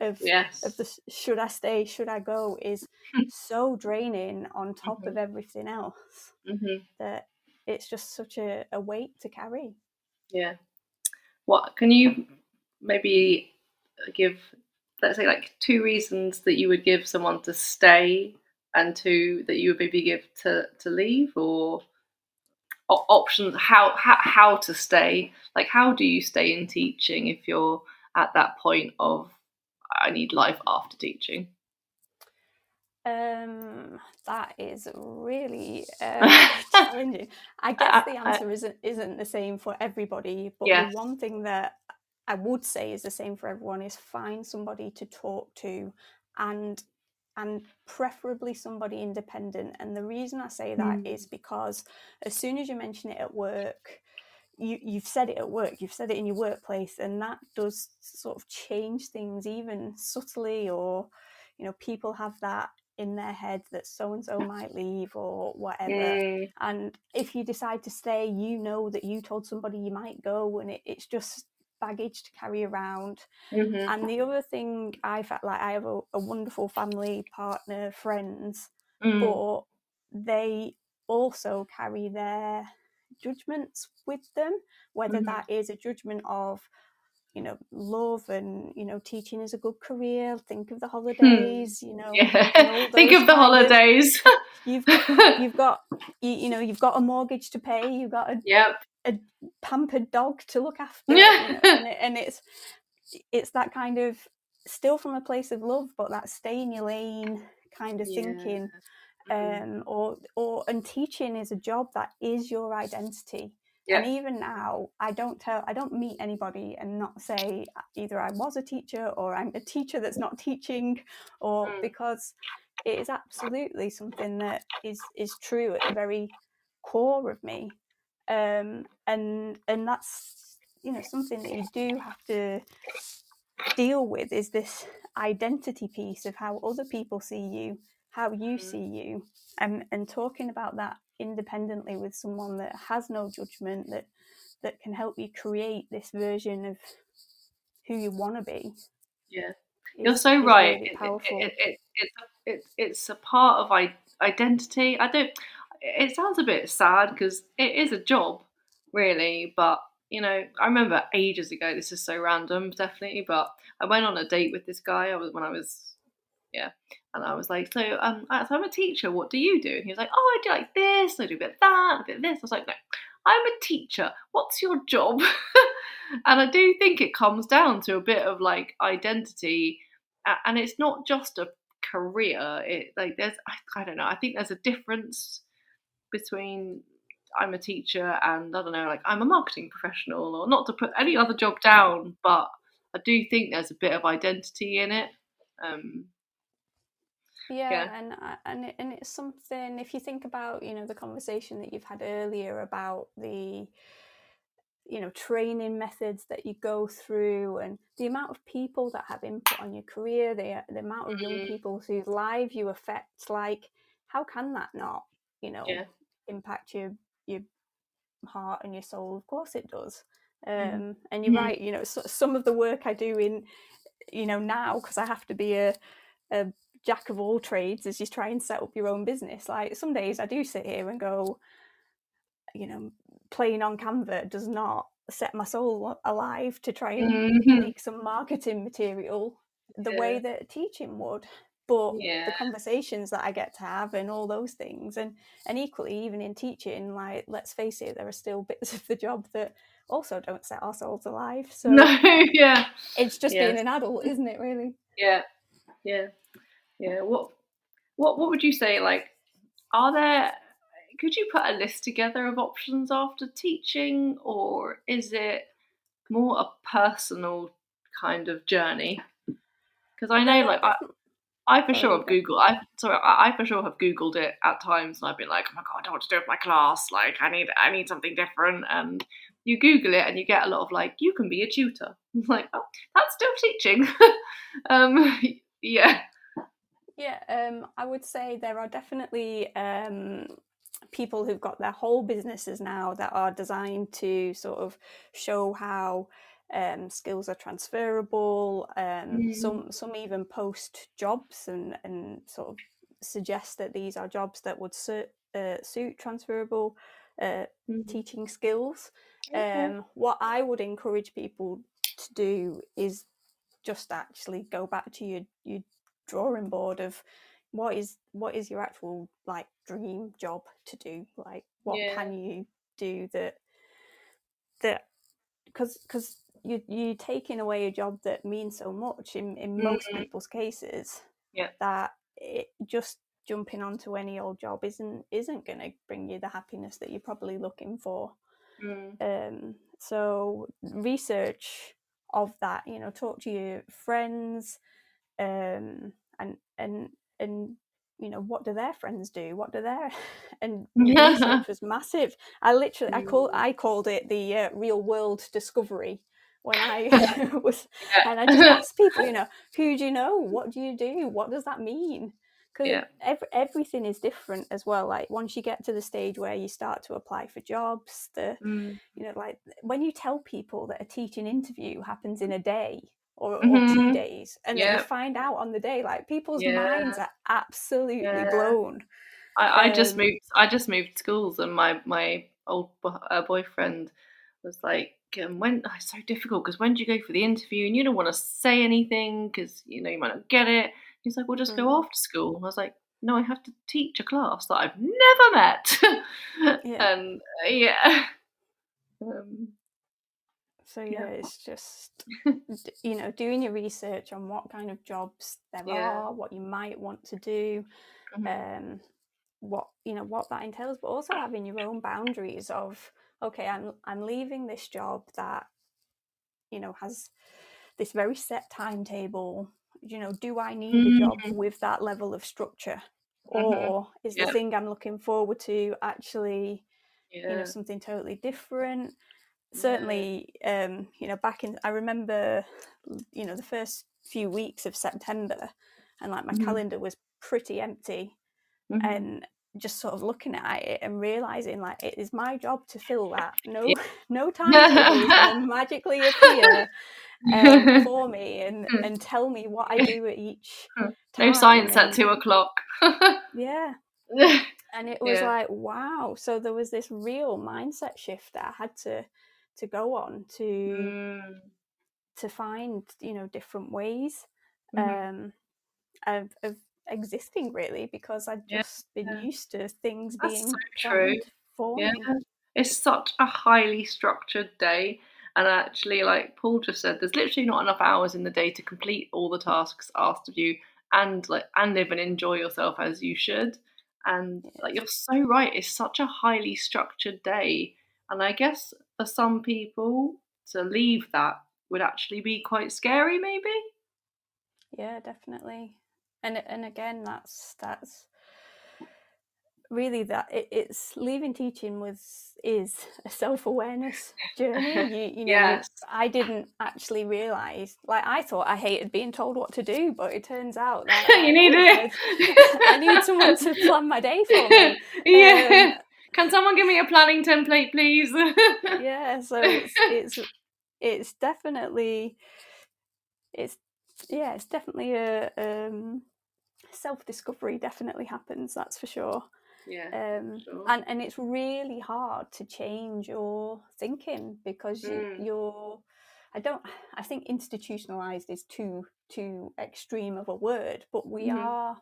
of yes. of the should I stay, should I go is so draining on top mm-hmm. of everything else mm-hmm. that it's just such a, a weight to carry. Yeah. What can you maybe give, let's say, like two reasons that you would give someone to stay and two that you would maybe give to, to leave or options how, how how to stay like how do you stay in teaching if you're at that point of i need life after teaching um, that is really uh, challenging. I guess the answer isn't isn't the same for everybody, but yes. the one thing that I would say is the same for everyone is find somebody to talk to, and and preferably somebody independent. And the reason I say that mm. is because as soon as you mention it at work, you you've said it at work, you've said it in your workplace, and that does sort of change things even subtly or you know people have that in their head that so and so might leave or whatever. Mm. And if you decide to stay, you know that you told somebody you might go, and it, it's just baggage to carry around. Mm-hmm. And the other thing I felt like I have a, a wonderful family, partner, friends, mm. but they also carry their judgments with them, whether mm-hmm. that is a judgment of you know love and you know teaching is a good career think of the hmm. holidays you know yeah. think of the holidays of, you've you've got you, you, know you've got a mortgage to pay you've got a yep. a pampered dog to look after yeah. You know, and, it, and it's it's that kind of still from a place of love but that stay in your lane kind of yeah. thinking mm-hmm. um or or and teaching is a job that is your identity yeah. And even now, I don't tell, I don't meet anybody and not say either I was a teacher or I'm a teacher that's not teaching, or mm. because it is absolutely something that is is true at the very core of me, um, and and that's you know something that you do have to deal with is this identity piece of how other people see you, how you mm. see you, and and talking about that independently with someone that has no judgment that that can help you create this version of who you want to be yeah you're so right really it, it, it, it's it's it's a part of identity i don't it sounds a bit sad because it is a job, really. But you know, I remember ages ago. This is so random, definitely. But I went on a date with this guy. I was when I was, yeah, and I was like, so um, so I'm a teacher. What do you do? And he was like, oh, I do like this. I do a bit of that, a bit of this. I was like, no, I'm a teacher. What's your job? and I do think it comes down to a bit of like identity, and it's not just a career. It like there's I, I don't know. I think there's a difference between I'm a teacher and I don't know, like I'm a marketing professional, or not to put any other job down, but I do think there's a bit of identity in it. Um, yeah, yeah, and and and it's something. If you think about, you know, the conversation that you've had earlier about the, you know, training methods that you go through, and the amount of people that have input on your career, the the amount of mm-hmm. young people whose lives you affect, like, how can that not, you know, yeah. impact your your heart and your soul? Of course, it does. Mm-hmm. Um, mm-hmm. And you're mm-hmm. right. You know, so, some of the work I do in, you know, now because I have to be a a jack of all trades as you try and set up your own business. Like some days I do sit here and go, you know, playing on Canva does not set my soul alive to try and mm-hmm. make some marketing material the yeah. way that teaching would. But yeah. the conversations that I get to have and all those things, and and equally even in teaching, like let's face it, there are still bits of the job that also don't set our souls alive. So no, yeah, it's just yeah. being an adult, isn't it? Really? Yeah, yeah. Yeah. What what what would you say? Like, are there? Could you put a list together of options after teaching, or is it more a personal kind of journey? Because I know, like, I, I for sure have Googled. I sorry, I, I, for sure have Googled it at times, and I've been like, oh my god, I don't want to do it with my class. Like, I need, I need something different. And you Google it, and you get a lot of like, you can be a tutor. I'm like, oh, that's still teaching. um, yeah. Yeah, um, I would say there are definitely um, people who've got their whole businesses now that are designed to sort of show how um, skills are transferable. Um, mm. Some some even post jobs and and sort of suggest that these are jobs that would suit, uh, suit transferable uh, mm. teaching skills. Okay. Um, what I would encourage people to do is just actually go back to your your drawing board of what is what is your actual like dream job to do like what yeah. can you do that that because because you you taking away a job that means so much in in most mm-hmm. people's cases yeah that it just jumping onto any old job isn't isn't going to bring you the happiness that you're probably looking for mm. um so research of that you know talk to your friends um, and and and you know what do their friends do what do their and research was massive i literally i call mm. i called it the uh, real world discovery when i was and i just asked people you know who do you know what do you do what does that mean because yeah. every, everything is different as well like once you get to the stage where you start to apply for jobs the mm. you know like when you tell people that a teaching interview happens in a day or, mm-hmm. or two mm-hmm. days and yep. then you find out on the day like people's yeah. minds are absolutely yeah. blown I, I um, just moved i just moved schools and my my old uh, boyfriend was like um, when oh, it's so difficult because when do you go for the interview and you don't want to say anything because you know you might not get it he's like well just mm-hmm. go after school and i was like no i have to teach a class that i've never met yeah. and uh, yeah um, so yeah, yeah. it's just you know doing your research on what kind of jobs there yeah. are, what you might want to do, mm-hmm. um, what you know what that entails, but also having your own boundaries of okay, I'm I'm leaving this job that you know has this very set timetable. You know, do I need mm-hmm. a job with that level of structure, mm-hmm. or is the thing I'm looking forward to actually you know something totally different? Certainly um, you know back in i remember you know the first few weeks of september and like my mm-hmm. calendar was pretty empty mm-hmm. and just sort of looking at it and realizing like it is my job to fill that no yeah. no time magically appear um, for me and hmm. and tell me what i do at each hmm. no science and, at two o'clock yeah and it was Yeah. like wow so there was this real mindset shift that i had to to go on to Mm. to find you know different ways Mhm. um of, of existing really because i'd Yeah, just been used to things That's being so true. for Yeah, me it's such a highly structured day. And actually, like Paul just said, there's literally not enough hours in the day to complete all the tasks asked of you and like and live and enjoy yourself as you should. And like you're so right, it's such a highly structured day. And I guess for some people to leave that would actually be quite scary, maybe. yeah definitely and and again that's that's really that it, it's leaving teaching was is a self-awareness journey you, you know Yes. i didn't actually realize like i thought i hated being told what to do but it turns out that you need I, it. I need someone to plan my day for me yeah. Um, Can someone give me a planning template, please? yeah so it's it's it's definitely it's yeah it's definitely a um self-discovery definitely happens that's for sure Yeah. um sure. and and it's really hard to change your thinking because you, Mm. you're i don't i think institutionalized is too too extreme of a word but we Mhm. are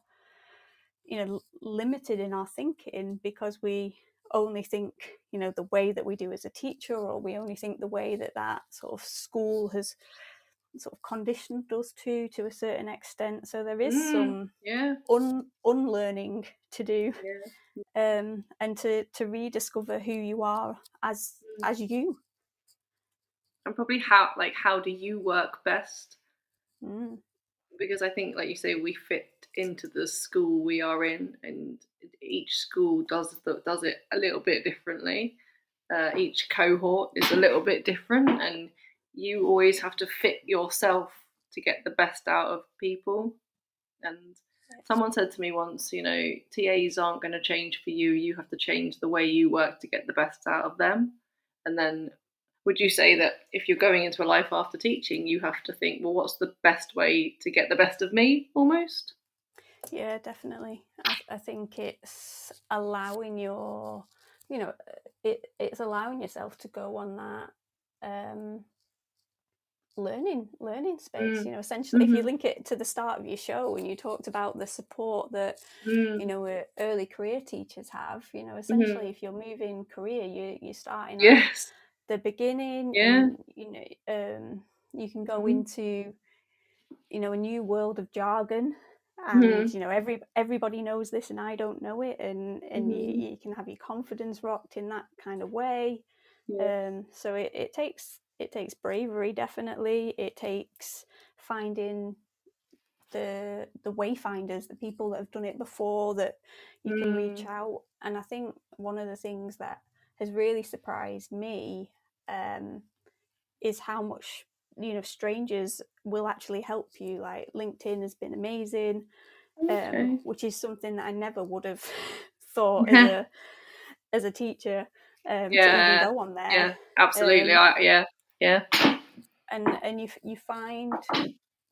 you know limited in our thinking because we only think you know the way that we do as a teacher or we only think the way that that sort of school has sort of conditioned us to to a certain extent so there is Mm. some Yeah. un- unlearning to do Yeah. um, and to to rediscover who you are as Mm. as you. And probably how like how do you work best? Mm. Because I think, like you say, we fit into the school we are in, and each school does the, does it a little bit differently. Uh, each cohort is a little bit different, and you always have to fit yourself to get the best out of people. And someone said to me once, you know, TAs aren't going to change for you. You have to change the way you work to get the best out of them. And then, would you say that if you're going into a life after teaching, you have to think, well, what's the best way to get the best of me almost? Yeah, definitely. I, I think it's allowing your, you know, it it's allowing yourself to go on that um, learning learning space. Mm. You know, essentially, if you Mhm. link it to the start of your show when you talked about the support that Mm. you know early career teachers have, you know, essentially, if you're moving career, you you're starting at Yes. the beginning Yeah. and you know um you can go Mhm. into you know a new world of jargon and Mhm. you know every everybody knows this and i don't know it and and Mhm. you, you can have your confidence rocked in that kind of way Yeah. um so it, it takes it takes bravery definitely it takes finding the the wayfinders the people that have done it before that you can reach Mm. out and i think one of the things that has really surprised me um, is how much you know strangers will actually help you like linkedin has been amazing Okay. um, which is something that i never would have thought as a as a teacher um, to even go on there Yeah. Absolutely. um, I, yeah. Yeah. and and you you find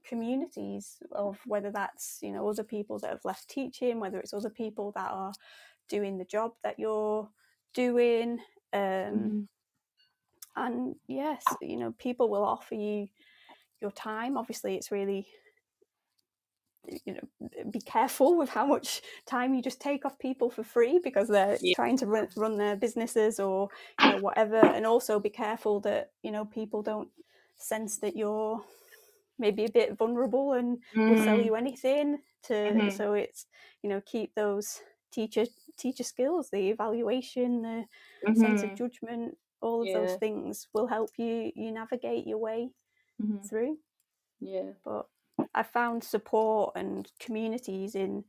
communities of whether that's you know other people that have left teaching whether it's other people that are doing the job that you're doing um Mhm. And yes you know people will offer you your time obviously it's really you know be careful with how much time you just take off people for free because they're Yeah. trying to run, run their businesses or you know whatever and also be careful that you know people don't sense that you're maybe a bit vulnerable and will sell Mm. you anything to Mhm. so it's you know keep those teacher teacher skills the evaluation the sense of Mhm. judgment all of those things will help you you navigate your way Mhm. through Yeah. but i found support and communities in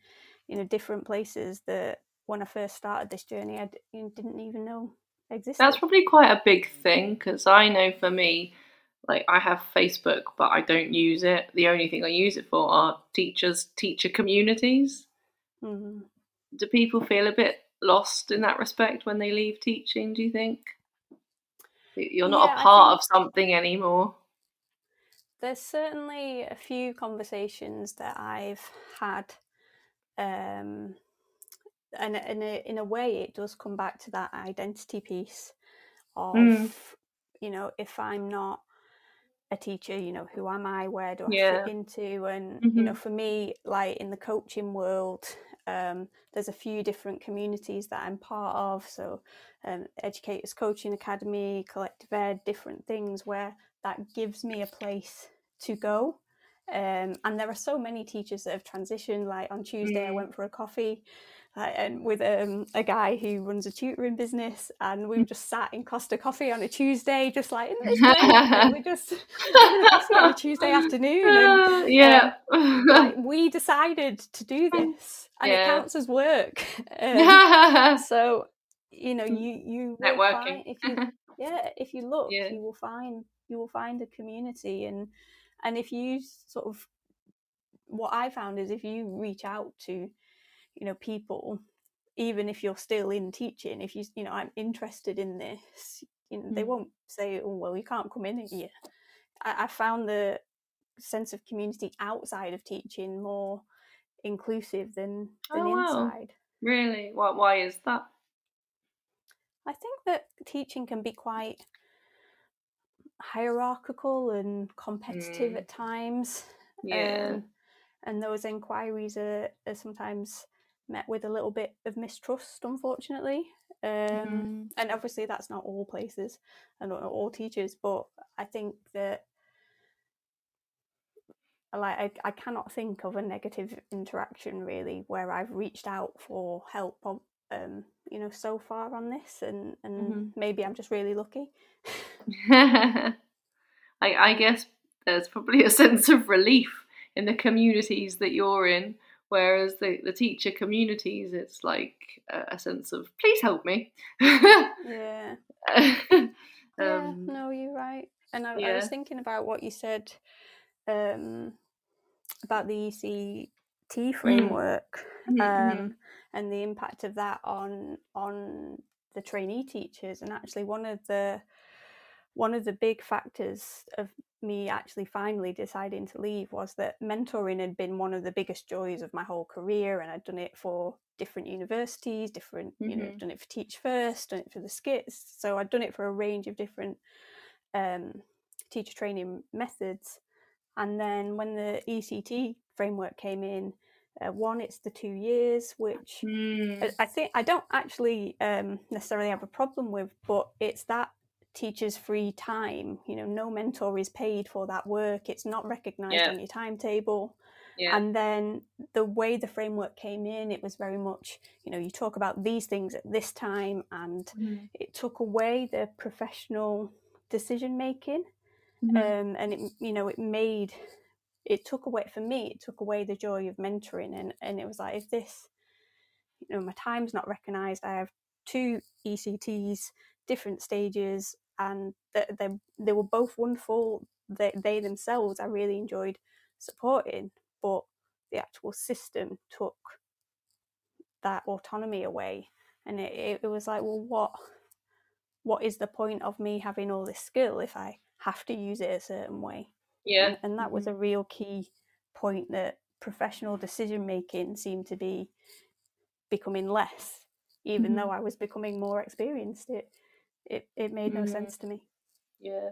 you know different places that when i first started this journey i d- didn't even know existed That's probably quite a big thing because I know for me, like I have Facebook, but I don't use it. The only thing I use it for are teachers, teacher communities. Mhm. Do people feel a bit lost in that respect when they leave teaching? Do you think you're not Yeah, a part of something anymore? there's certainly a few conversations that I've had um, and in a, in a way, it does come back to that identity piece of, Mm. you know, if I'm not a teacher, you know, who am I? Where do I Yeah. fit into? And you know, Mhm. for me, like in the coaching world, um, there's a few different communities that I'm part of. So, um, Educators Coaching Academy, Collective Ed, different things where that gives me a place to go. Um, and there are so many teachers that have transitioned. Like on Tuesday, I Mm. went for a coffee and with um, a guy who runs a tutoring business, and we just sat in Costa Coffee on a Tuesday, just like "Isn't this great?" And we just having a coffee on a Tuesday afternoon. And, yeah. like, we decided to do this, and Yeah. it counts as work. Um, so you know, you you Networking. if you yeah if you look, Yeah. you will find you will find a community, and and if you sort of what I found is if you reach out to you know people even if you're still in teaching if you you know i'm interested in this you know, they Mm. won't say oh well you can't come in here I, I found the sense of community outside of teaching more inclusive than than Oh, wow. inside really? Why? Why is that? i think that teaching can be quite hierarchical and competitive Mm. at times Yeah. um, and those inquiries are, are sometimes met with a little bit of mistrust, unfortunately. Um, Mhm. And obviously, that's not all places and not all teachers, but I think that like I, I cannot think of a negative interaction really where I've reached out for help on um you know so far on this and and Mhm. maybe I'm just really lucky I, I guess there's probably a sense of relief in the communities that you're in, whereas the, the teacher communities, it's like a, a sense of please help me. yeah. Yeah um, no you're right. And I, I was thinking about what you said um about the ECT framework Mhm, um and the impact of that on on the trainee teachers. And actually one of the one of the big factors of me actually finally deciding to leave was that mentoring had been one of the biggest joys of my whole career and I'd done it for different universities different you know Mhm. done it for teach first done it for the SCITTs so I'd done it for a range of different um, teacher training methods and then when the ECT framework came in uh, one it's the two years which Mm, I- I think I don't actually um, necessarily have a problem with, but it's that teacher's free time. You know, no mentor is paid for that work. It's not recognised Yeah. on your timetable. yeah. And then the way the framework came in, it was very much, you know, you talk about these things at this time, and Mhm. it took away the professional decision making Mhm. um, and it you know it made it took away for me it took away the joy of mentoring and and it was like if this you know my time's not recognized i have two ects different stages and they, they, they were both wonderful. They, they themselves i really enjoyed supporting but the actual system took that autonomy away. And it, it, was like well what what is the point of me having all this skill if i have to use it a certain way? Yeah. and, and that was a real key point that professional decision making seemed to be becoming less even Mhm. though i was becoming more experienced. It it, it made no Mhm. sense to me Yeah.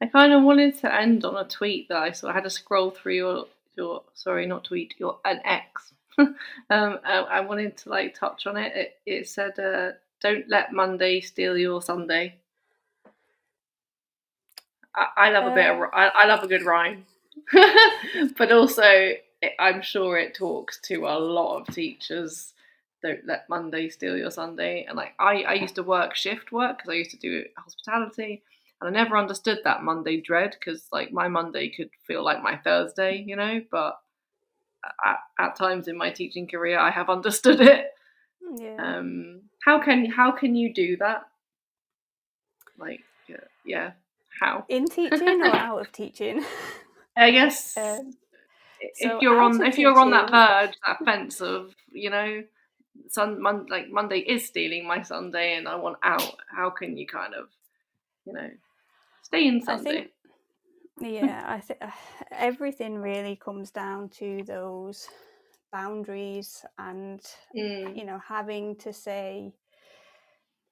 I kind of wanted to end on a tweet that I saw. I had to scroll through your your sorry, not tweet, your an X. um, I, I wanted to like touch on it. It, it said, uh, "Don't let Monday steal your Sunday." I, I love a bit of Uh. I, I love a good rhyme, but also it, I'm sure it talks to a lot of teachers. Don't let Monday steal your Sunday. And like I, I used to work shift work because I used to do hospitality, and I never understood that Monday dread because like my Monday could feel like my Thursday, you know. But at, at times in my teaching career, I have understood it. yeah Um, how can how can you do that? Like, yeah, yeah. how? in teaching or out of teaching I guess Um, if so you're on if you're on that verge, that fence of you know, sun mon- like Monday is stealing my Sunday, and I want out. How can you kind of, you know, stay in I Sunday? think, yeah, I think everything really comes down to those boundaries and Mm. you know having to say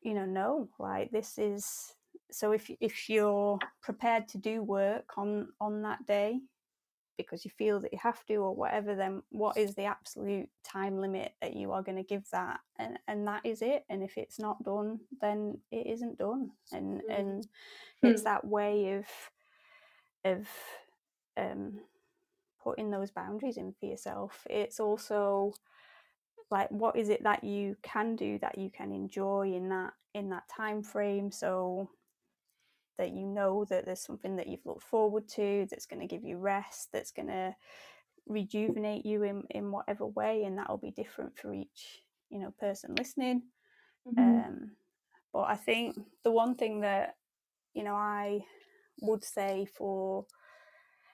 you know no like this is so if if you're prepared to do work on on that day because you feel that you have to or whatever then what is the absolute time limit that you are going to give that and and that is it and if it's not done then it isn't done and Mm. and it's Mm. that way of of um putting those boundaries in for yourself it's also like what is it that you can do that you can enjoy in that in that time frame so that you know that there's something that you've looked forward to that's going to give you rest that's going to rejuvenate you in in whatever way and that'll be different for each you know person listening Mhm. um but i think the one thing that you know i would say for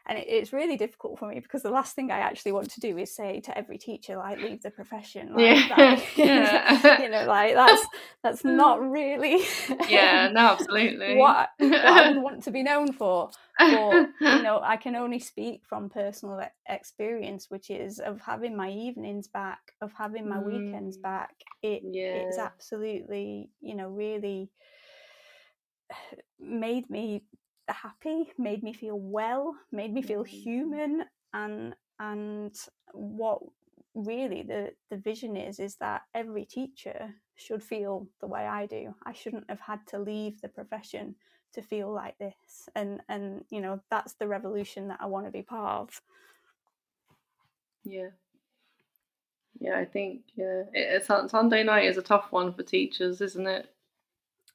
and it, it's really difficult for me because the last thing I actually want to do is say to every teacher like leave the profession like Yeah. that, Yeah. you know like that's that's not really yeah, no, absolutely. what, what I would want to be known for but you know I can only speak from personal experience which is of having my evenings back of having my weekends Mm. back it it's absolutely you know really made me happy made me feel well made me feel Mm. human and and what really the the vision is is that every teacher should feel the way I do I shouldn't have had to leave the profession to feel like this and and you know that's the revolution that I want to be part of Yeah. Yeah, I think yeah, it, Sunday night is a tough one for teachers, isn't it?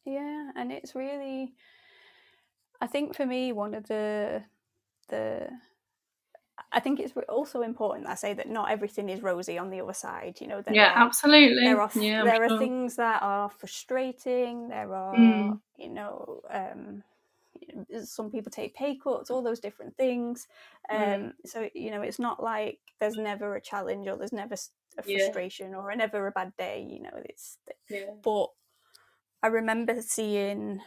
Yeah, and it's really, I think for me, one of the the, I think it's also important that I say that not everything is rosy on the other side. You know, there Yeah, are absolutely. there are yeah, there are things that are frustrating. There are Mm. you know. Um, some people take pay cuts, all those different things. Um, Mm. So you know, it's not like there's never a challenge or there's never a Yeah. frustration or never a bad day. You know, it's Yeah. but I remember seeing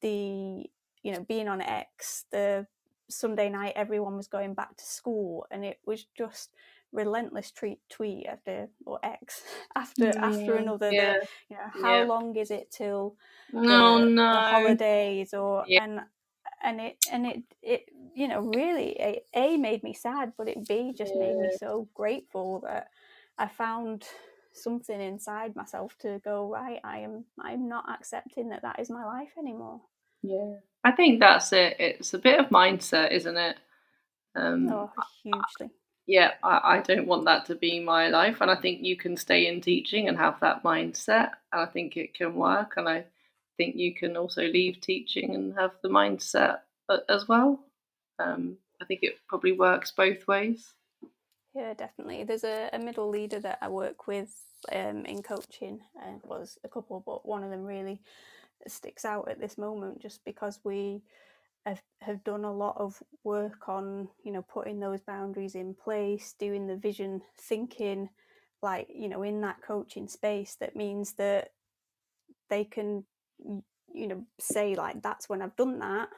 the you know being on X the Sunday night everyone was going back to school and it was just relentless tweet tweet after or X after after Mm, another the, you know how Yeah. long is it till the, No, the no. holidays or Yeah. and and it and it it you know really a, a made me sad but it b just made me so grateful that i found something inside myself to go right i am i'm not accepting that that is my life anymore Yeah. I think that's it. It's a bit of mindset, isn't it? Um, oh hugely yeah, I, I don't want that to be my life. And I think you can stay in teaching and have that mindset. And I think it can work. And I think you can also leave teaching and have the mindset as well. Um, I think it probably works both ways. Yeah, definitely. There's a, a middle leader that I work with um, in coaching. Uh, well, there's a couple, but one of them really sticks out at this moment just because we have, have done a lot of work on, you know, putting those boundaries in place, doing the vision thinking, like, you know, in that coaching space that means that they can, you know, say, like, that's when I've done that.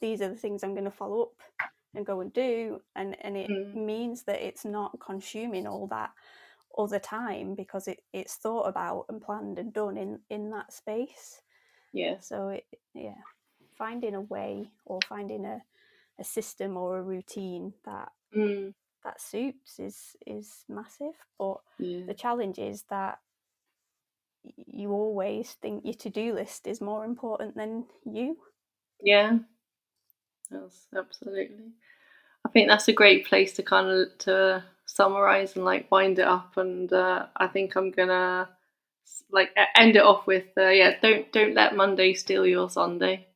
These are the things I'm going to follow up and go and do and and it Mm. means that it's not consuming all that other time because it, it's thought about and planned and done in in that space Yes. so it yeah finding a way or finding a, a system or a routine that Mm, that suits is is massive but yeah. the challenge is that you always think your to-do list is more important than you Yeah, that's absolutely. I think that's a great place to kind of to summarize and like wind it up. And uh, I think I'm gonna s- like end it off with uh, yeah, don't don't let Monday steal your Sunday.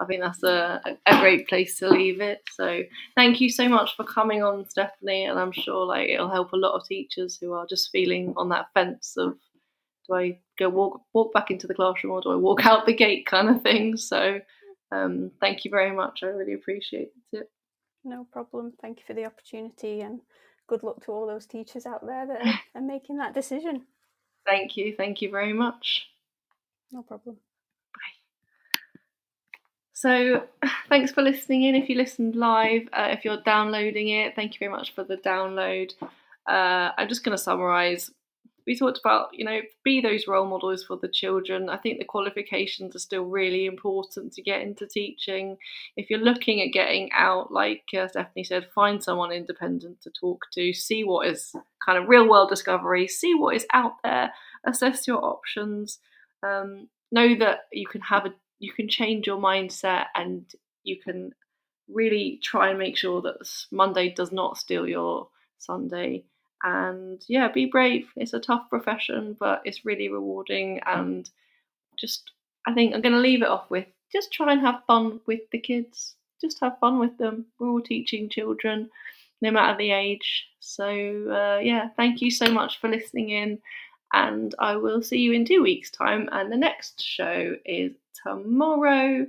I think that's a, a great place to leave it. So thank you so much for coming on, Stephanie, and I'm sure like it'll help a lot of teachers who are just feeling on that fence of do I go walk walk back into the classroom or do I walk out the gate kind of thing. So um, thank you very much. I really appreciate it. no problem thank you for the opportunity and good luck to all those teachers out there that are, are making that decision Thank you. Thank you very much. no problem Bye. So, thanks for listening in. If you listened live, uh, if you're downloading it, thank you very much for the download. uh, I'm just going to summarize. We talked about, you know, be those role models for the children. I think the qualifications are still really important to get into teaching. If you're looking at getting out, like uh, Stephanie said, find someone independent to talk to, see what is kind of real world discovery, see what is out there, assess your options. Um, know that you can have a you can change your mindset and you can really try and make sure that Monday does not steal your Sunday. And yeah, be brave. It's a tough profession, but it's really rewarding. And just, I think I'm going to leave it off with just try and have fun with the kids. Just have fun with them. We're all teaching children, no matter the age. So uh, yeah, thank you so much for listening in. And I will see you in two weeks' time. And the next show is tomorrow,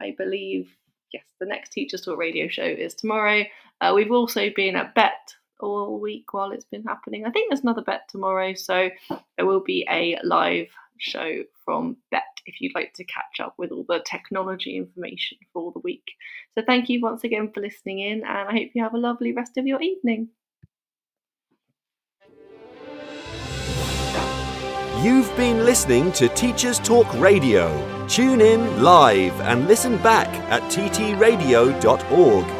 I believe. Yes, the next Teachers Talk radio show is tomorrow. Uh, we've also been at Bett all week while it's been happening. I think there's another Bett tomorrow, so there will be a live show from Bett if you'd like to catch up with all the technology information for the week. So thank you once again for listening in, and I hope you have a lovely rest of your evening. You've been listening to Teachers Talk Radio. Tune in live and listen back at ttradio.org.